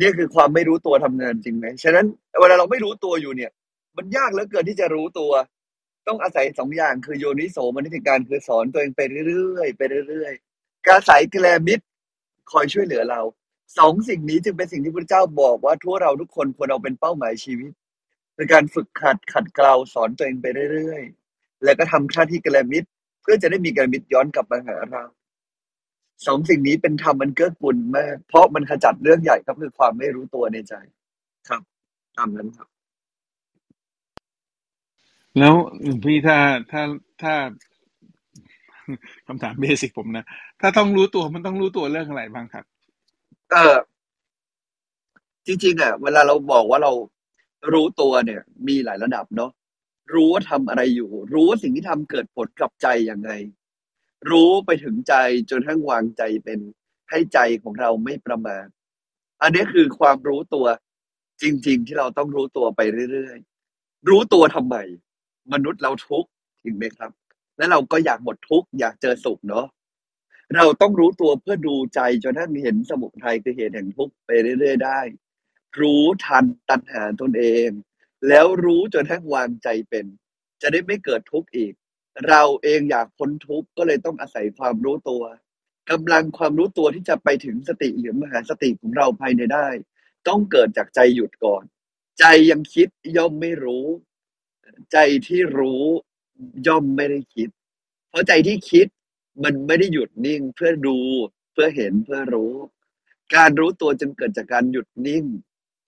นี่คือความไม่รู้ตัวทำงานจริงไหมฉะนั้นเวลาเราไม่รู้ตัวอยู่เนี่ย มันยากเหลือเกินที่จะรู้ตัว ต้องอาศัยสองอย่างคือโยนิโสมนสิการคือสอนตัวเองไปเรื่อยๆไปเรื่อยๆการใส่แกลมิตคอยช่วยเหลือเราสองสิ่งนี้จึงเป็นสิ่งที่พระเจ้าบอกว่าทั่วเราทุกคนควรเอาเป็นเป้าหมายชีวิต ในการฝึกขัดขัดเกลาสอนตัวเองไปเรื่อยๆ แล้วก็ทำหน้าที่แกลมิตรเพื่อจะได้มีแกลมิตรย้อนกลับมาหาเราสองสิ่งนี้เป็นธรรมมันเกื้อกูลมาก เพราะมันขจัดเรื่องใหญ่ครับคือความไม่รู้ตัวในใจ ครับ ตามนั้นครับ
แล้วหลวงพี่ถ้าถ้าถ้าคำถามเบสิกผมนะ ถ้าต้องรู้ตัวมันต้องรู้ตัวเรื่องอะไรบ้างครับ
เออจริงๆอะ เวลาเราบอกว่าเรา รู้ตัวเนี่ย มีหลายระดับเนาะรู้ว่าทำอะไรอยู่ รู้ว่าสิ่งที่ทำเกิดผลกับใจอย่างไง รู้ไปถึงใจจนทั้งวางใจเป็นให้ใจของเราไม่ประมาทอันนี้คือความรู้ตัวจริง ๆ ที่เราต้องรู้ตัวไปเรื่อยๆรู้ตัวทำไมมนุษย์เราทุกข์จริงไหมครับ และเราก็อยากหมดทุกข์อยากเจอสุขเนาะเราต้องรู้ตัวเพื่อดูใจจนทั้งเห็นสมุทัยคือเหตุแห่งทุกข์ไปเรื่อย ๆ ได้ รู้ทันตัณหาตนเอง แล้วรู้จนทั้งวางใจเป็น จะได้ไม่เกิดทุกข์อีก เราเองอยากพ้นทุกข์ก็เลยต้องอาศัยความรู้ตัวกำลังความรู้ตัวที่จะไปถึงสติหรือมหาสติของเราภายในได้ ต้องเกิดจากใจหยุดก่อน ใจยังคิดย่อมไม่รู้ ใจที่รู้ย่อมไม่ได้คิด เพราะใจที่คิดมันไม่ได้หยุดนิ่งเพื่อดูเพื่อเห็นเพื่อรู้ การรู้ตัวจึงเกิดจากการหยุดนิ่ง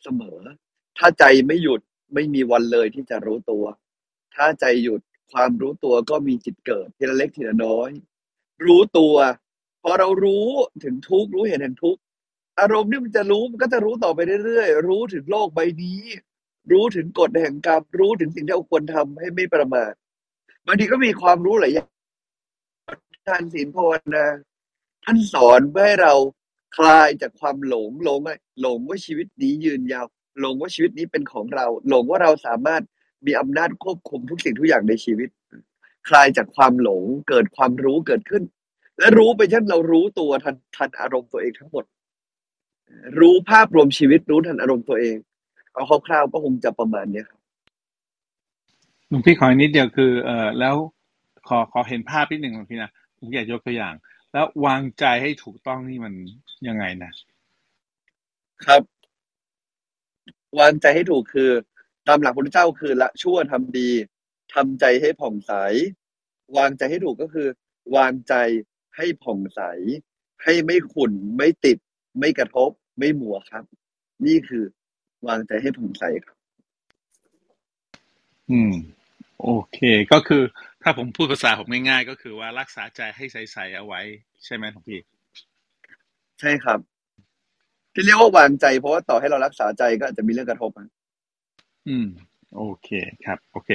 เสมอ ถ้าใจไม่หยุดไม่มีวันเลยที่จะรู้ตัว ถ้าใจหยุดความรู้ตัวก็มีจิตเกิดทีละเล็กทีละน้อย รู้ตัวพอเรารู้ถึงทุกข์รู้เห็นแห่งทุกข์อารมณ์นี่มันจะรู้มันก็จะรู้ต่อไปเรื่อยๆ รู้ถึงโลกใบนี้ รู้ถึงกฎแห่งกรรม รู้ถึงสิ่งที่เราควรทำให้ไม่ประมาทบางทีก็มีความรู้หลายอย่างท่านศีลภาวนาท่านสอนเพื่อให้เรา คลายจากความหลงหลงหลงว่าชีวิตนี้ยืนยาวหลงว่าชีวิตนี้เป็นของเรา หลงว่าเราสามารถมีอำนาจควบคุมทุกสิ่งทุกอย่างในชีวิต คลายจากความหลงเกิดความรู้เกิดขึ้น และรู้ไปเช่นเรารู้ตัวทันทันอารมณ์ตัวเองทั้งหมด รู้ภาพรวมชีวิตรู้ทันอารมณ์ตัวเอง เอาคร่าวๆก็คงจะประมาณนี้ครับ
หลวงพี่ขอนิดเดียวคือ เออแล้วขอขอเห็นภาพนิดหนึ่งหลวงพี่นะผมอยากยกตัวอย่าง แล้ววางใจให้ถูกต้องนี่มันยังไงนะ
ครับ วางใจให้ถูกคือตามหลักพระเจ้าคือละชั่วทำดีทำใจให้ผ่องใส วางใจให้ถูกก็คือ วางใจให้ผ่องใส ให้ไม่ขุ่นไม่ติด ไม่กระทบ ไม่หมัวครับ นี่คือ วางใจให้ผ่องใสครับ
อืม โอเค ก็คือ ถ้าผมพูดภาษาผมง่ายๆ ก็คือว่ารักษาใจให้ใสๆเอาไว้ ใช่ไหมทุกพี่
ใช่ครับ ที่เรียกว่าวางใจเพราะว่าต่อให้เรารักษาใจก็อาจจะมีเรื่องกระทบ
อืม โอเคครับ โอเค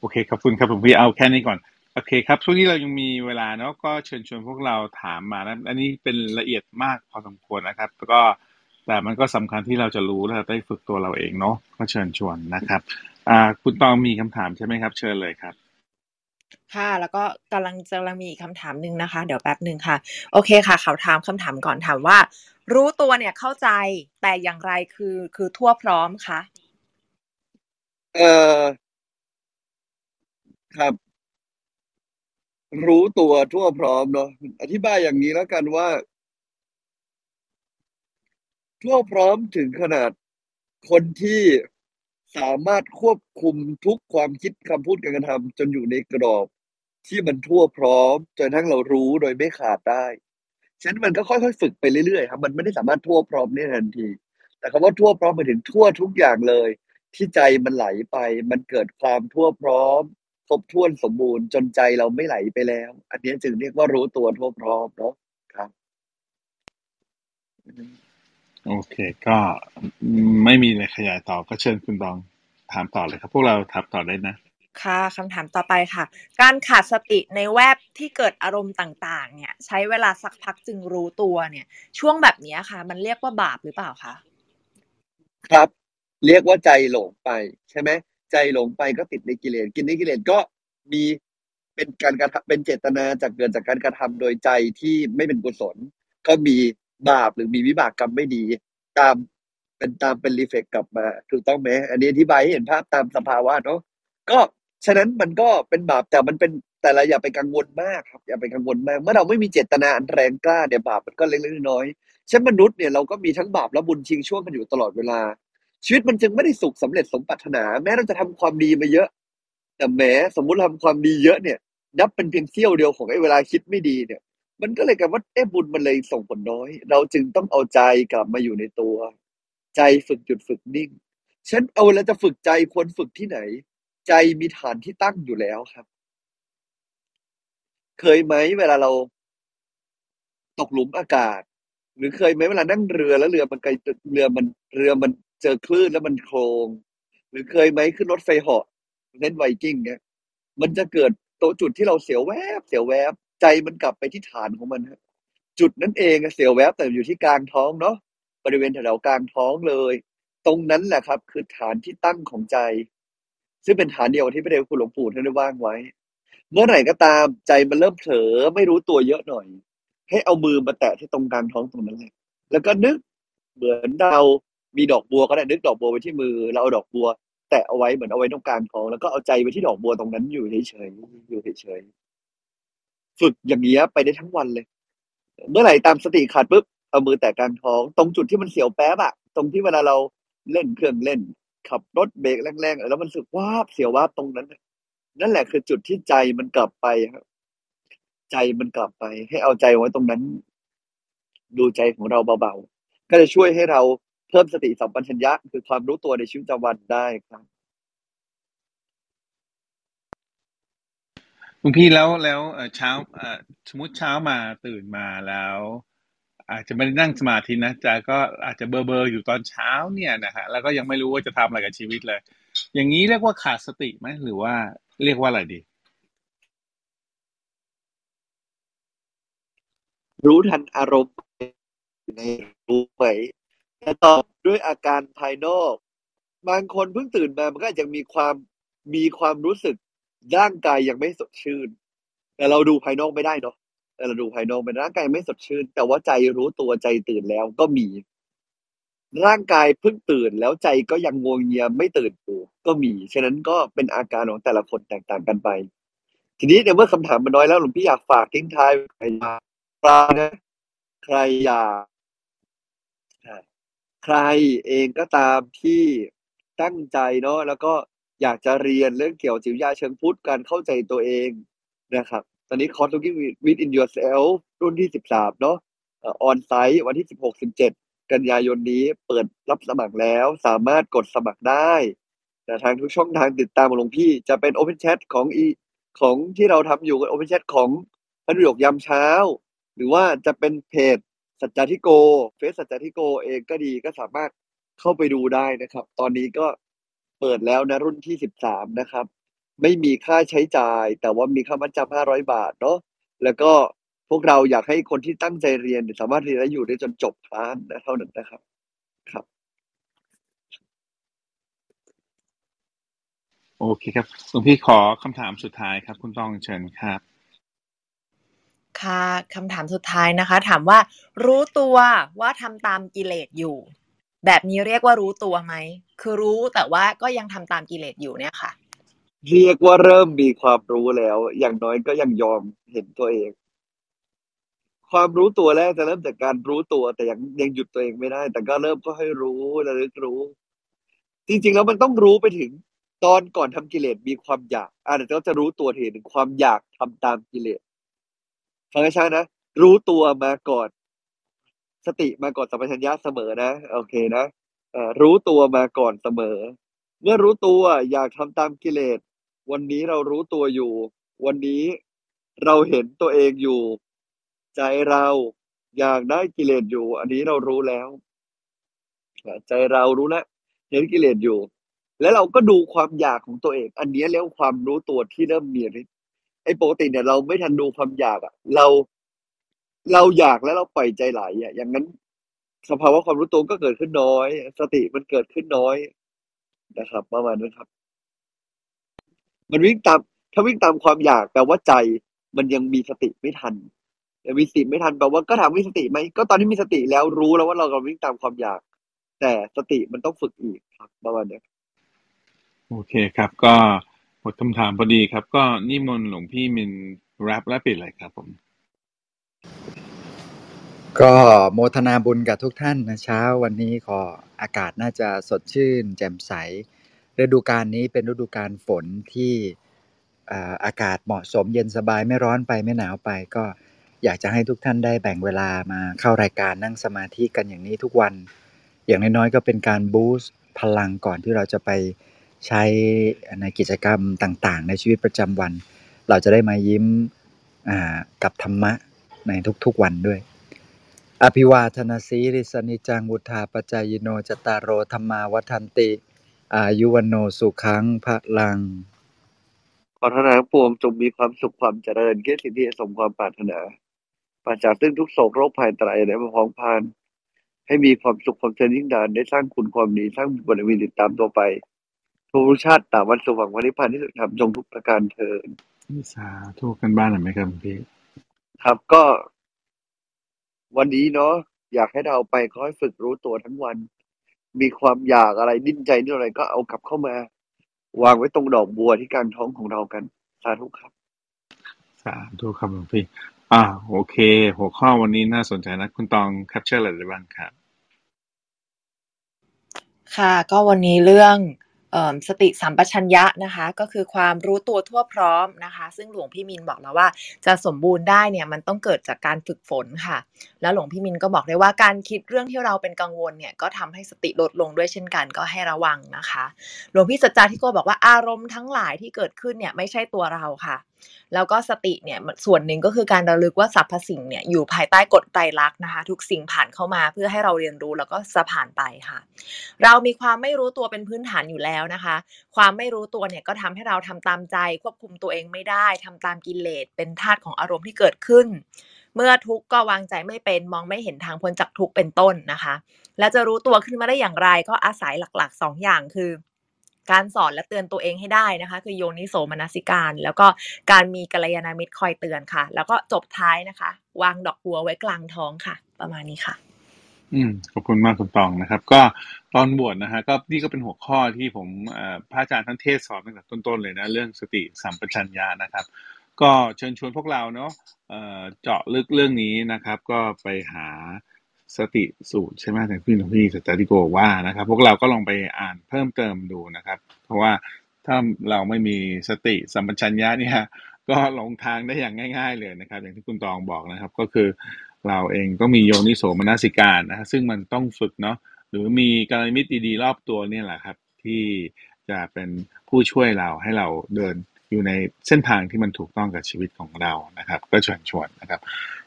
โอเคขอบคุณครับผมพี่เอาแค่นี้ก่อนโอเคครับช่วงนี้เรายังมีเวลาเนาะก็เชิญชวนพวกเราถามมานะอันนี้เป็นละเอียดมากพอสมควรนะครับ แล้วก็แต่มันก็สำคัญที่เราจะรู้และได้ฝึกตัวเราเองเนาะก็เชิญชวนนะครับ อ่า คุณตองมีคำถามใช่ไหมครับ เชิญเลยครับ
ค่ะ แล้วก็กำลังจะลังมีอีกคำถามหนึ่งนะคะ เดี๋ยวแป๊บหนึ่งค่ะ โอเคค่ะเขาถามคำถามก่อนถามว่า รู้ตัวเนี่ยเข้าใจแต่อย่างไรคือคือทั่วพร้อมคะ
เออครับ รู้ตัวทั่วพร้อมเนาะอธิบายอย่างนี้แล้วกันว่า ทั่วพร้อมถึงขนาดคนที่ สามารถควบคุมทุกความคิดคำพูดการกระทำจนอยู่ในกรอบ ที่มันทั่วพร้อมจนทั้งเรารู้โดยไม่ขาดได้ฉะนั้นมันก็ค่อยๆ ฝึกไปเรื่อยๆครับมันไม่ได้สามารถทั่วพร้อมได้ทันที แต่คำว่าทั่วพร้อมหมายถึงทั่วทุกอย่างเลย ที่ใจมันไหลไป มันเกิดความทั่วพร้อมครบถ้วนสมบูรณ์จนใจเราไม่ไหลไปแล้ว อันนี้จึงเรียกว่ารู้ตัวทั่วพร้อมเนาะครับ
โอเค ก็ไม่มีอะไรขยายต่อก็เชิญคุณตองถามต่อเลยครับ พวกเราถามต่อได้นะ
ค่ะคำถามต่อไปค่ะ การขาดสติในแวบที่เกิดอารมณ์ต่าง ๆ เนี่ย ใช้เวลาสักพักจึงรู้ตัวเนี่ย ช่วงแบบนี้ค่ะ มันเรียกว่าบาปหรือเปล่าคะ
ครับ เรียกว่าใจหลงไปใช่ไหมใจหลงไปก็ติดในกิเลสกินในกิเลสก็มีเป็นการกระทำเป็นเจตนาจากเกิดจากการกระทำโดยใจที่ไม่เป็นกุศล ก็มี บาปหรือมีวิบากกรรมไม่ดี ตามเป็นตามเป็นรีเฟกกลับมาถูกต้องไหมอันนี้อธิบายให้เห็นภาพตามสภาวะเนาะก็ฉะนั้นมันก็เป็นบาปแต่มันเป็นแต่ละอย่าไปกังวลมากครับอย่าไปกังวลมาก เมื่อเราไม่มีเจตนาอันแรงกล้าเนี่ยบาปมันก็เล็กๆน้อยๆเช่นมนุษย์เนี่ยเราก็มีทั้งบาปและบุญชิงช่วงกันอยู่ตลอดเวลา ชีวิตมันจึงไม่ได้สุขสำเร็จสมปรารถนา แม้เราจะทำความดีมาเยอะ แต่แม้สมมุติทำความดีเยอะเนี่ยนับเป็นเพียงเสี้ยวเดียวของไอ้เวลาคิดไม่ดีเนี่ย มันก็เลยกลายว่าเอ๊บุญมันเลยส่งผลน้อย เราจึงต้องเอาใจกลับมาอยู่ในตัว ใจฝึกหยุดฝึกนิ่งฉันเอาเวลาจะฝึกใจควรฝึกที่ไหน ใจมีฐานที่ตั้งอยู่แล้วครับ เคยไหมเวลาเราตกหลุมอากาศ หรือเคยไหมเวลานั่งเรือแล้วเรือมันไกลเรือมันเรือมันเจอคลื่นแล้วมันโครง หรือเคยไหมขึ้นรถไฟเหาะเล่นไวกิ้งเนี่ยมันจะเกิดตัวจุดที่เราเสียวแวบ เสียวแวบ ใจมันกลับไปที่ฐานของมันฮะจุดนั้นเองเสียวแวบแต่อยู่ที่กลางท้องเนาะบริเวณแถวกลางท้องเลย ตรงนั้นแหละครับ คือฐานที่ตั้งของใจ ซึ่งเป็นฐานเดียวที่พระเดชคุณหลวงปู่ท่านได้ว่างไว้ เมื่อไหร่ก็ตามใจมันเริ่มเผลอไม่รู้ตัวเยอะหน่อย ให้เอามือมาแตะที่ตรงกลางท้องตรงนั้นเลยแล้วก็นึกเหมือนเรามีดอกบัวก็ได้นึกดอกบัวไว้ที่มือ เราเอาดอกบัว แตะเอาไว้เหมือนเอาไว้ตรงกลางท้องแล้วก็เอาใจไปที่ดอกบัวตรงนั้นอยู่เฉยๆอยู่เฉยๆ ฝึกอย่างเงี้ยไปได้ทั้งวันเลย เมื่อไหร่ตามสติขาดปุ๊บเอามือแตะกลางท้อง ตรงจุดที่มันเสียวแป๊บอะตรงที่เวลาเราเล่นเครื่องเล่น ขับรถเบรกแรงๆแล้วมันสึกวาบเสียววาบตรงนั้น นั่นแหละคือจุดที่ใจมันกลับไปครับ ใจมันกลับไป ให้เอาใจไว้ตรงนั้น ดูใจของเราเบาๆก็จะช่วยให้เราเพิ่มสติสัมปชัญญะคือความรู้ตัวในชีวิตประจำวันได้ครับ
คุณพี่แล้วแล้วเช้าสมมติเช้ามาตื่นมาแล้ว อาจจะไม่ได้นั่งสมาธินะจะก็อาจจะเบอร์เบอร์อยู่ตอนเช้าเนี่ยนะฮะแล้วก็ยังไม่รู้ว่าจะทำอะไรกับชีวิตเลย อย่างนี้เรียกว่าขาดสติไหมหรือว่าเรียกว่าอะไรดี
รู้ทันอารมณ์ในรู้ไว้แต่ตอบด้วยอาการภายนอก บางคนเพิ่งตื่นมามันก็อาจจะมีความมีความรู้สึก ร่างกายยังไม่สดชื่น แต่เราดูภายนอกไม่ได้เนาะแต่เราดูภายนอกเป็นร่างกายไม่สดชื่น แต่ว่าใจรู้ตัวใจตื่นแล้วก็มี ร่างกายเพิ่งตื่นแล้วใจก็ยังงวงเงียไม่ตื่นอยู่ก็มี ฉะนั้นก็เป็นอาการของแต่ละคนแตกต่างกันไป ทีนี้ในเมื่อคำถามมันน้อยแล้วหลวงพี่อยากฝากทิ้งท้ายใครอยากปลานะใครอยากใครเองก็ตามที่ตั้งใจเนาะแล้วก็ อยากจะเรียนเรื่องเกี่ยวจิตวิทยาเชิงพุทธการเข้าใจตัวเองนะครับ ตอนนี้คอร์ส Looking Within Yourself รุ่นที่ 13 เนาะออนไซต์วันที่ 16 17 กันยายนนี้เปิดรับสมัครแล้ว สามารถกดสมัครได้แต่ทางทุกช่องทางติดตามของหลวงพี่จะเป็น Open Chat ของอีของที่เราทำอยู่กับ Open Chat ของพระดุจยามเช้า หรือว่าจะเป็นเพจสัจจทิโก เฟซสัจจทิโกเองก็ดีก็สามารถเข้าไปดูได้นะครับ ตอนนี้ก็ เปิดแล้วนะรุ่นที่สิบสามนะครับ ไม่มีค่าใช้จ่าย แต่ว่ามีค่ามัดจำห้าร้อยบาทเนาะแล้วก็พวกเราอยากให้คนที่ตั้งใจเรียน สามารถเรียนและอยู่ได้จนจบคลาสนะเท่านั้นนะครับ ครับ
โอเคครับหลวงพี่ขอคำถามสุดท้ายครับ คุณต้องเชิญครับ
ค่ะคำถามสุดท้ายนะคะ ถามว่ารู้ตัวว่าทำตามกิเลสอยู่ แบบนี้เรียกว่ารู้ตัวไหม คือรู้แต่ว่าก็ยังทำตามกิเลสอยู่เนี่ยค่ะ
เรียกว่าเริ่มมีความรู้แล้ว อย่างน้อยก็ยังยอมเห็นตัวเอง ความรู้ตัวแรกจะเริ่มจากการรู้ตัวแต่ยังยังหยุดตัวเองไม่ได้ แต่ก็เริ่มก็ให้รู้ระลึกรู้ จริงๆแล้วมันต้องรู้ไปถึงตอนก่อนทำกิเลสมีความอยากอ่าเดี๋ยวจะรู้ตัวทีหนึ่งความอยากทำตามกิเลสฟังให้ชัดนะรู้ตัวมาก่อน สติมาก่อนสัมปชัญญะเสมอนะโอเคนะรู้ตัวมาก่อนเสมอ เมื่อรู้ตัวอยากทำตามกิเลส วันนี้เรารู้ตัวอยู่ วันนี้เราเห็นตัวเองอยู่ ใจเราอยากได้กิเลสอยู่ อันนี้เรารู้แล้ว ใจเรารู้แล้วเห็นกิเลสอยู่ แล้วเราก็ดูความอยากของตัวเอง อันนี้เรียกว่าความรู้ตัวที่เริ่มมีฤทธิ์ไอ้ปกติเนี่ยเราไม่ทันดูความอยากอะเรา เราอยากแล้วเราปล่อยใจไหลอะ อย่างนั้น สภาวะความรู้ตัวก็เกิดขึ้นน้อย สติมันเกิดขึ้นน้อยนะครับ ประมาณนั้นครับ มันวิ่งตาม ถ้าวิ่งตามความอยากแปลว่าใจ มันยังมีสติไม่ทันยังมีสติไม่ทันแปลว่าก็ถามมีสติไหมก็ตอนนี้มีสติแล้วรู้แล้วว่าเรากำลังวิ่งตามความอยาก แต่สติมันต้องฝึกอีกครับประมาณนี้
โอเคครับ ก็หมดคำถามพอดีครับ ก็นิมนต์หลวงพี่มินรับและปิดเลยครับผม
ก็โมทนาบุญกับทุกท่านนะเช้าวันนี้ขออากาศน่าจะสดชื่น แจ่มใส ฤดูกาลนี้เป็นฤดูกาลฝนที่อ่าอากาศเหมาะสมเย็นสบายไม่ร้อนไปไม่หนาวไป ก็อยากจะให้ทุกท่านได้แบ่งเวลามาเข้ารายการนั่งสมาธิกันอย่างนี้ทุกวัน อย่างน้อยๆก็เป็นการบูสต์พลังก่อนที่เราจะไปใช้ในกิจกรรมต่างๆ ในชีวิตประจำวัน เราจะได้มายิ้มอ่ากับธรรมะในทุกๆวันด้วย อภิวาทนาสีริสนิจังวุธาปจายโนจตารโรธรรมาวัฒนติ อายุวันโนสุขังพระลัง
ขอทนาทั้งปวงจงมีความสุขความเจริญแก่สิ่งที่สมความปรารถนาปราศจากซึ่งทุกโศกโรคภัยอันตรายและมาพ้องพาน ให้มีความสุขความเจริญยิ่งนานได้สร้างคุณความดีสร้างบุญบารมีติดตามตัวไปทุกชาติตามวันสว่างวันนิพพานที่สุดธรรมจงทุกประการเทิน
สาธุการบ้านหน่อยไหมครับหลวงพี่
ครับก็ วันนี้เนาะอยากให้เราไปค่อยฝึกรู้ตัวทั้งวัน มีความอยากอะไรดิ้นใจนิดอะไรก็เอากลับเข้ามา วางไว้ตรงดอกบัวที่กลางท้องของเรากัน สาธุครับ
สาธุครับหลวงพี่ อ่า โอเค หัวข้อวันนี้น่าสนใจนะ คุณตอง capture อะไรได้บ้างครับ
ค่ะ ก็วันนี้เรื่องเอิ่ม สติสัมปชัญญะนะคะ ก็คือความรู้ตัวทั่วพร้อมนะคะ ซึ่งหลวงพี่มินบอกแล้วว่า จะสมบูรณ์ได้เนี่ยมันต้องเกิดจากการฝึกฝนค่ะ แล้วหลวงพี่มินก็บอกได้ว่าการคิดเรื่องที่เราเป็นกังวลเนี่ยก็ทำให้สติลดลงด้วยเช่นกันก็ให้ระวังนะคะ หลวงพี่สัจจาที่กบอกว่าอารมณ์ทั้งหลายที่เกิดขึ้นเนี่ยไม่ใช่ตัวเราค่ะ แล้วก็สติเนี่ยส่วนหนึ่งก็คือการระลึกว่าสรรพสิ่งเนี่ยอยู่ภายใต้กฎไตรลักษณ์นะคะ ทุกสิ่งผ่านเข้ามาเพื่อให้เราเรียนรู้แล้วก็จะผ่านไปค่ะ เรามีความไม่รู้ตัวเป็นพื้นฐานอยู่แล้วนะคะ ความไม่รู้ตัวเนี่ยก็ทำให้เราทำตามใจ ควบคุมตัวเองไม่ได้ทำตามกิเลสเป็นทาสของอารมณ์ที่เกิดขึ้น เมื่อทุกข์ก็วางใจไม่เป็นมองไม่เห็นทางพ้นจากทุกข์เป็นต้นนะคะ แล้วจะรู้ตัวขึ้นมาได้อย่างไรก็อาศัยหลักๆ 2 อย่างคือ การสอนและเตือนตัวเองให้ได้นะคะ คือโยนิโสมนสิการ แล้วก็การมีกัลยาณมิตรคอยเตือนค่ะ แล้วก็จบท้ายนะคะ วางดอกบัวไว้กลางท้องค่ะ ประมาณนี้ค่ะ
อืมขอบคุณมากคุณตองนะครับ ก็ตอนบวชนะฮะก็นี่ก็เป็นหัวข้อที่ผมเอ่อพระอาจารย์ท่านเทศสอนตั้งแต่ต้นๆเลยนะ เรื่องสติสัมปชัญญะนะครับ ก็เชิญชวนพวกเราเนาะเจาะลึกเรื่องนี้นะครับ ก็ไปหา สติสูตรใช่ไหมแต่พี่หลวงพี่สัจติโกว่านะครับ พวกเราก็ลองไปอ่านเพิ่มเติมดูนะครับ เพราะว่าถ้าเราไม่มีสติสัมปชัญญะเนี่ยก็หลงทางได้อย่างง่าย ๆ เลยนะครับ อย่างที่คุณตองบอกนะครับ ก็คือเราเองต้องมีโยนิโสมนสิการนะฮะซึ่งมันต้องฝึกเนาะหรือมีกลยาณมิตรดีๆรอบตัวเนี่ยแหละครับ ที่จะเป็นผู้ช่วยเราให้เราเดินอยู่ในเส้นทางที่มันถูกต้องกับชีวิตของเรานะครับ ก็ชวนชวนนะครับ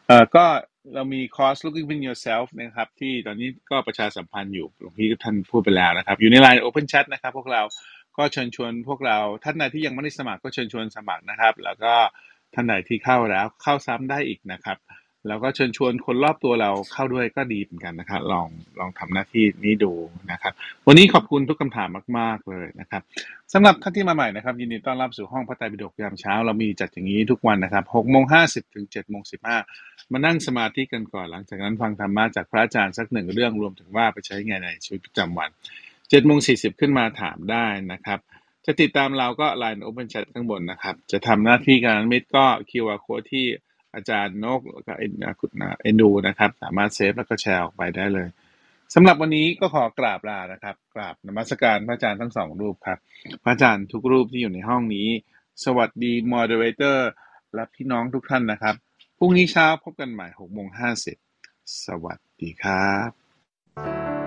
เอ่อก็ เรามีคอร์ส looking within yourself นะครับ ที่ตอนนี้ก็ประชาสัมพันธ์อยู่หลวงพี่ท่านพูดไปแล้วนะครับ อยู่ใน line open chat นะครับ พวกเราก็เชิญชวนพวกเราท่านใดที่ยังไม่ได้สมัครก็เชิญชวนสมัครนะครับ แล้วก็ท่านใดที่เข้าแล้วเข้าซ้ำได้อีกนะครับ แล้วก็เชิญชวนคนรอบตัวเราเข้าด้วยก็ดีเหมือนกันนะครับ ลองลองทำหน้าที่นี้ดูนะครับ วันนี้ขอบคุณทุกคำถามมาก ๆ เลยนะครับสำหรับท่านที่มาใหม่นะครับ ยินดีต้อนรับสู่ห้องพระไตรปิฎกยามเช้า เรามีจัดอย่างนี้ทุกวันนะครับ6โมง50ถึง7โมง15มานั่งสมาธิกันก่อนหลังจากนั้นฟังธรรมะจากพระอาจารย์สักหนึ่งเรื่องรวมถึงว่าไปใช้ไงในชีวิตประจำวัน7โมง40ขึ้นมาถามได้นะครับจะติดตามเราก็ Line Open Chat ข้างบนนะครับ จะทำหน้าที่กัลยาณมิตรก็ QR Code ที่ อาจารย์นกแล้วก็เอ็นคุณเอ็นดูนะครับ สามารถ save แล้วก็แชร์ออกไปได้เลยสำหรับวันนี้ก็ขอกราบลานะครับ กราบนมัสการพระอาจารย์ทั้งสองรูปครับ พระอาจารย์ทุกรูปที่อยู่ในห้องนี้ สวัสดี moderator และพี่น้องทุกท่านนะครับพรุ่งนี้เช้าพบกันใหม่หกโมงห้าสิบสวัสดีครับ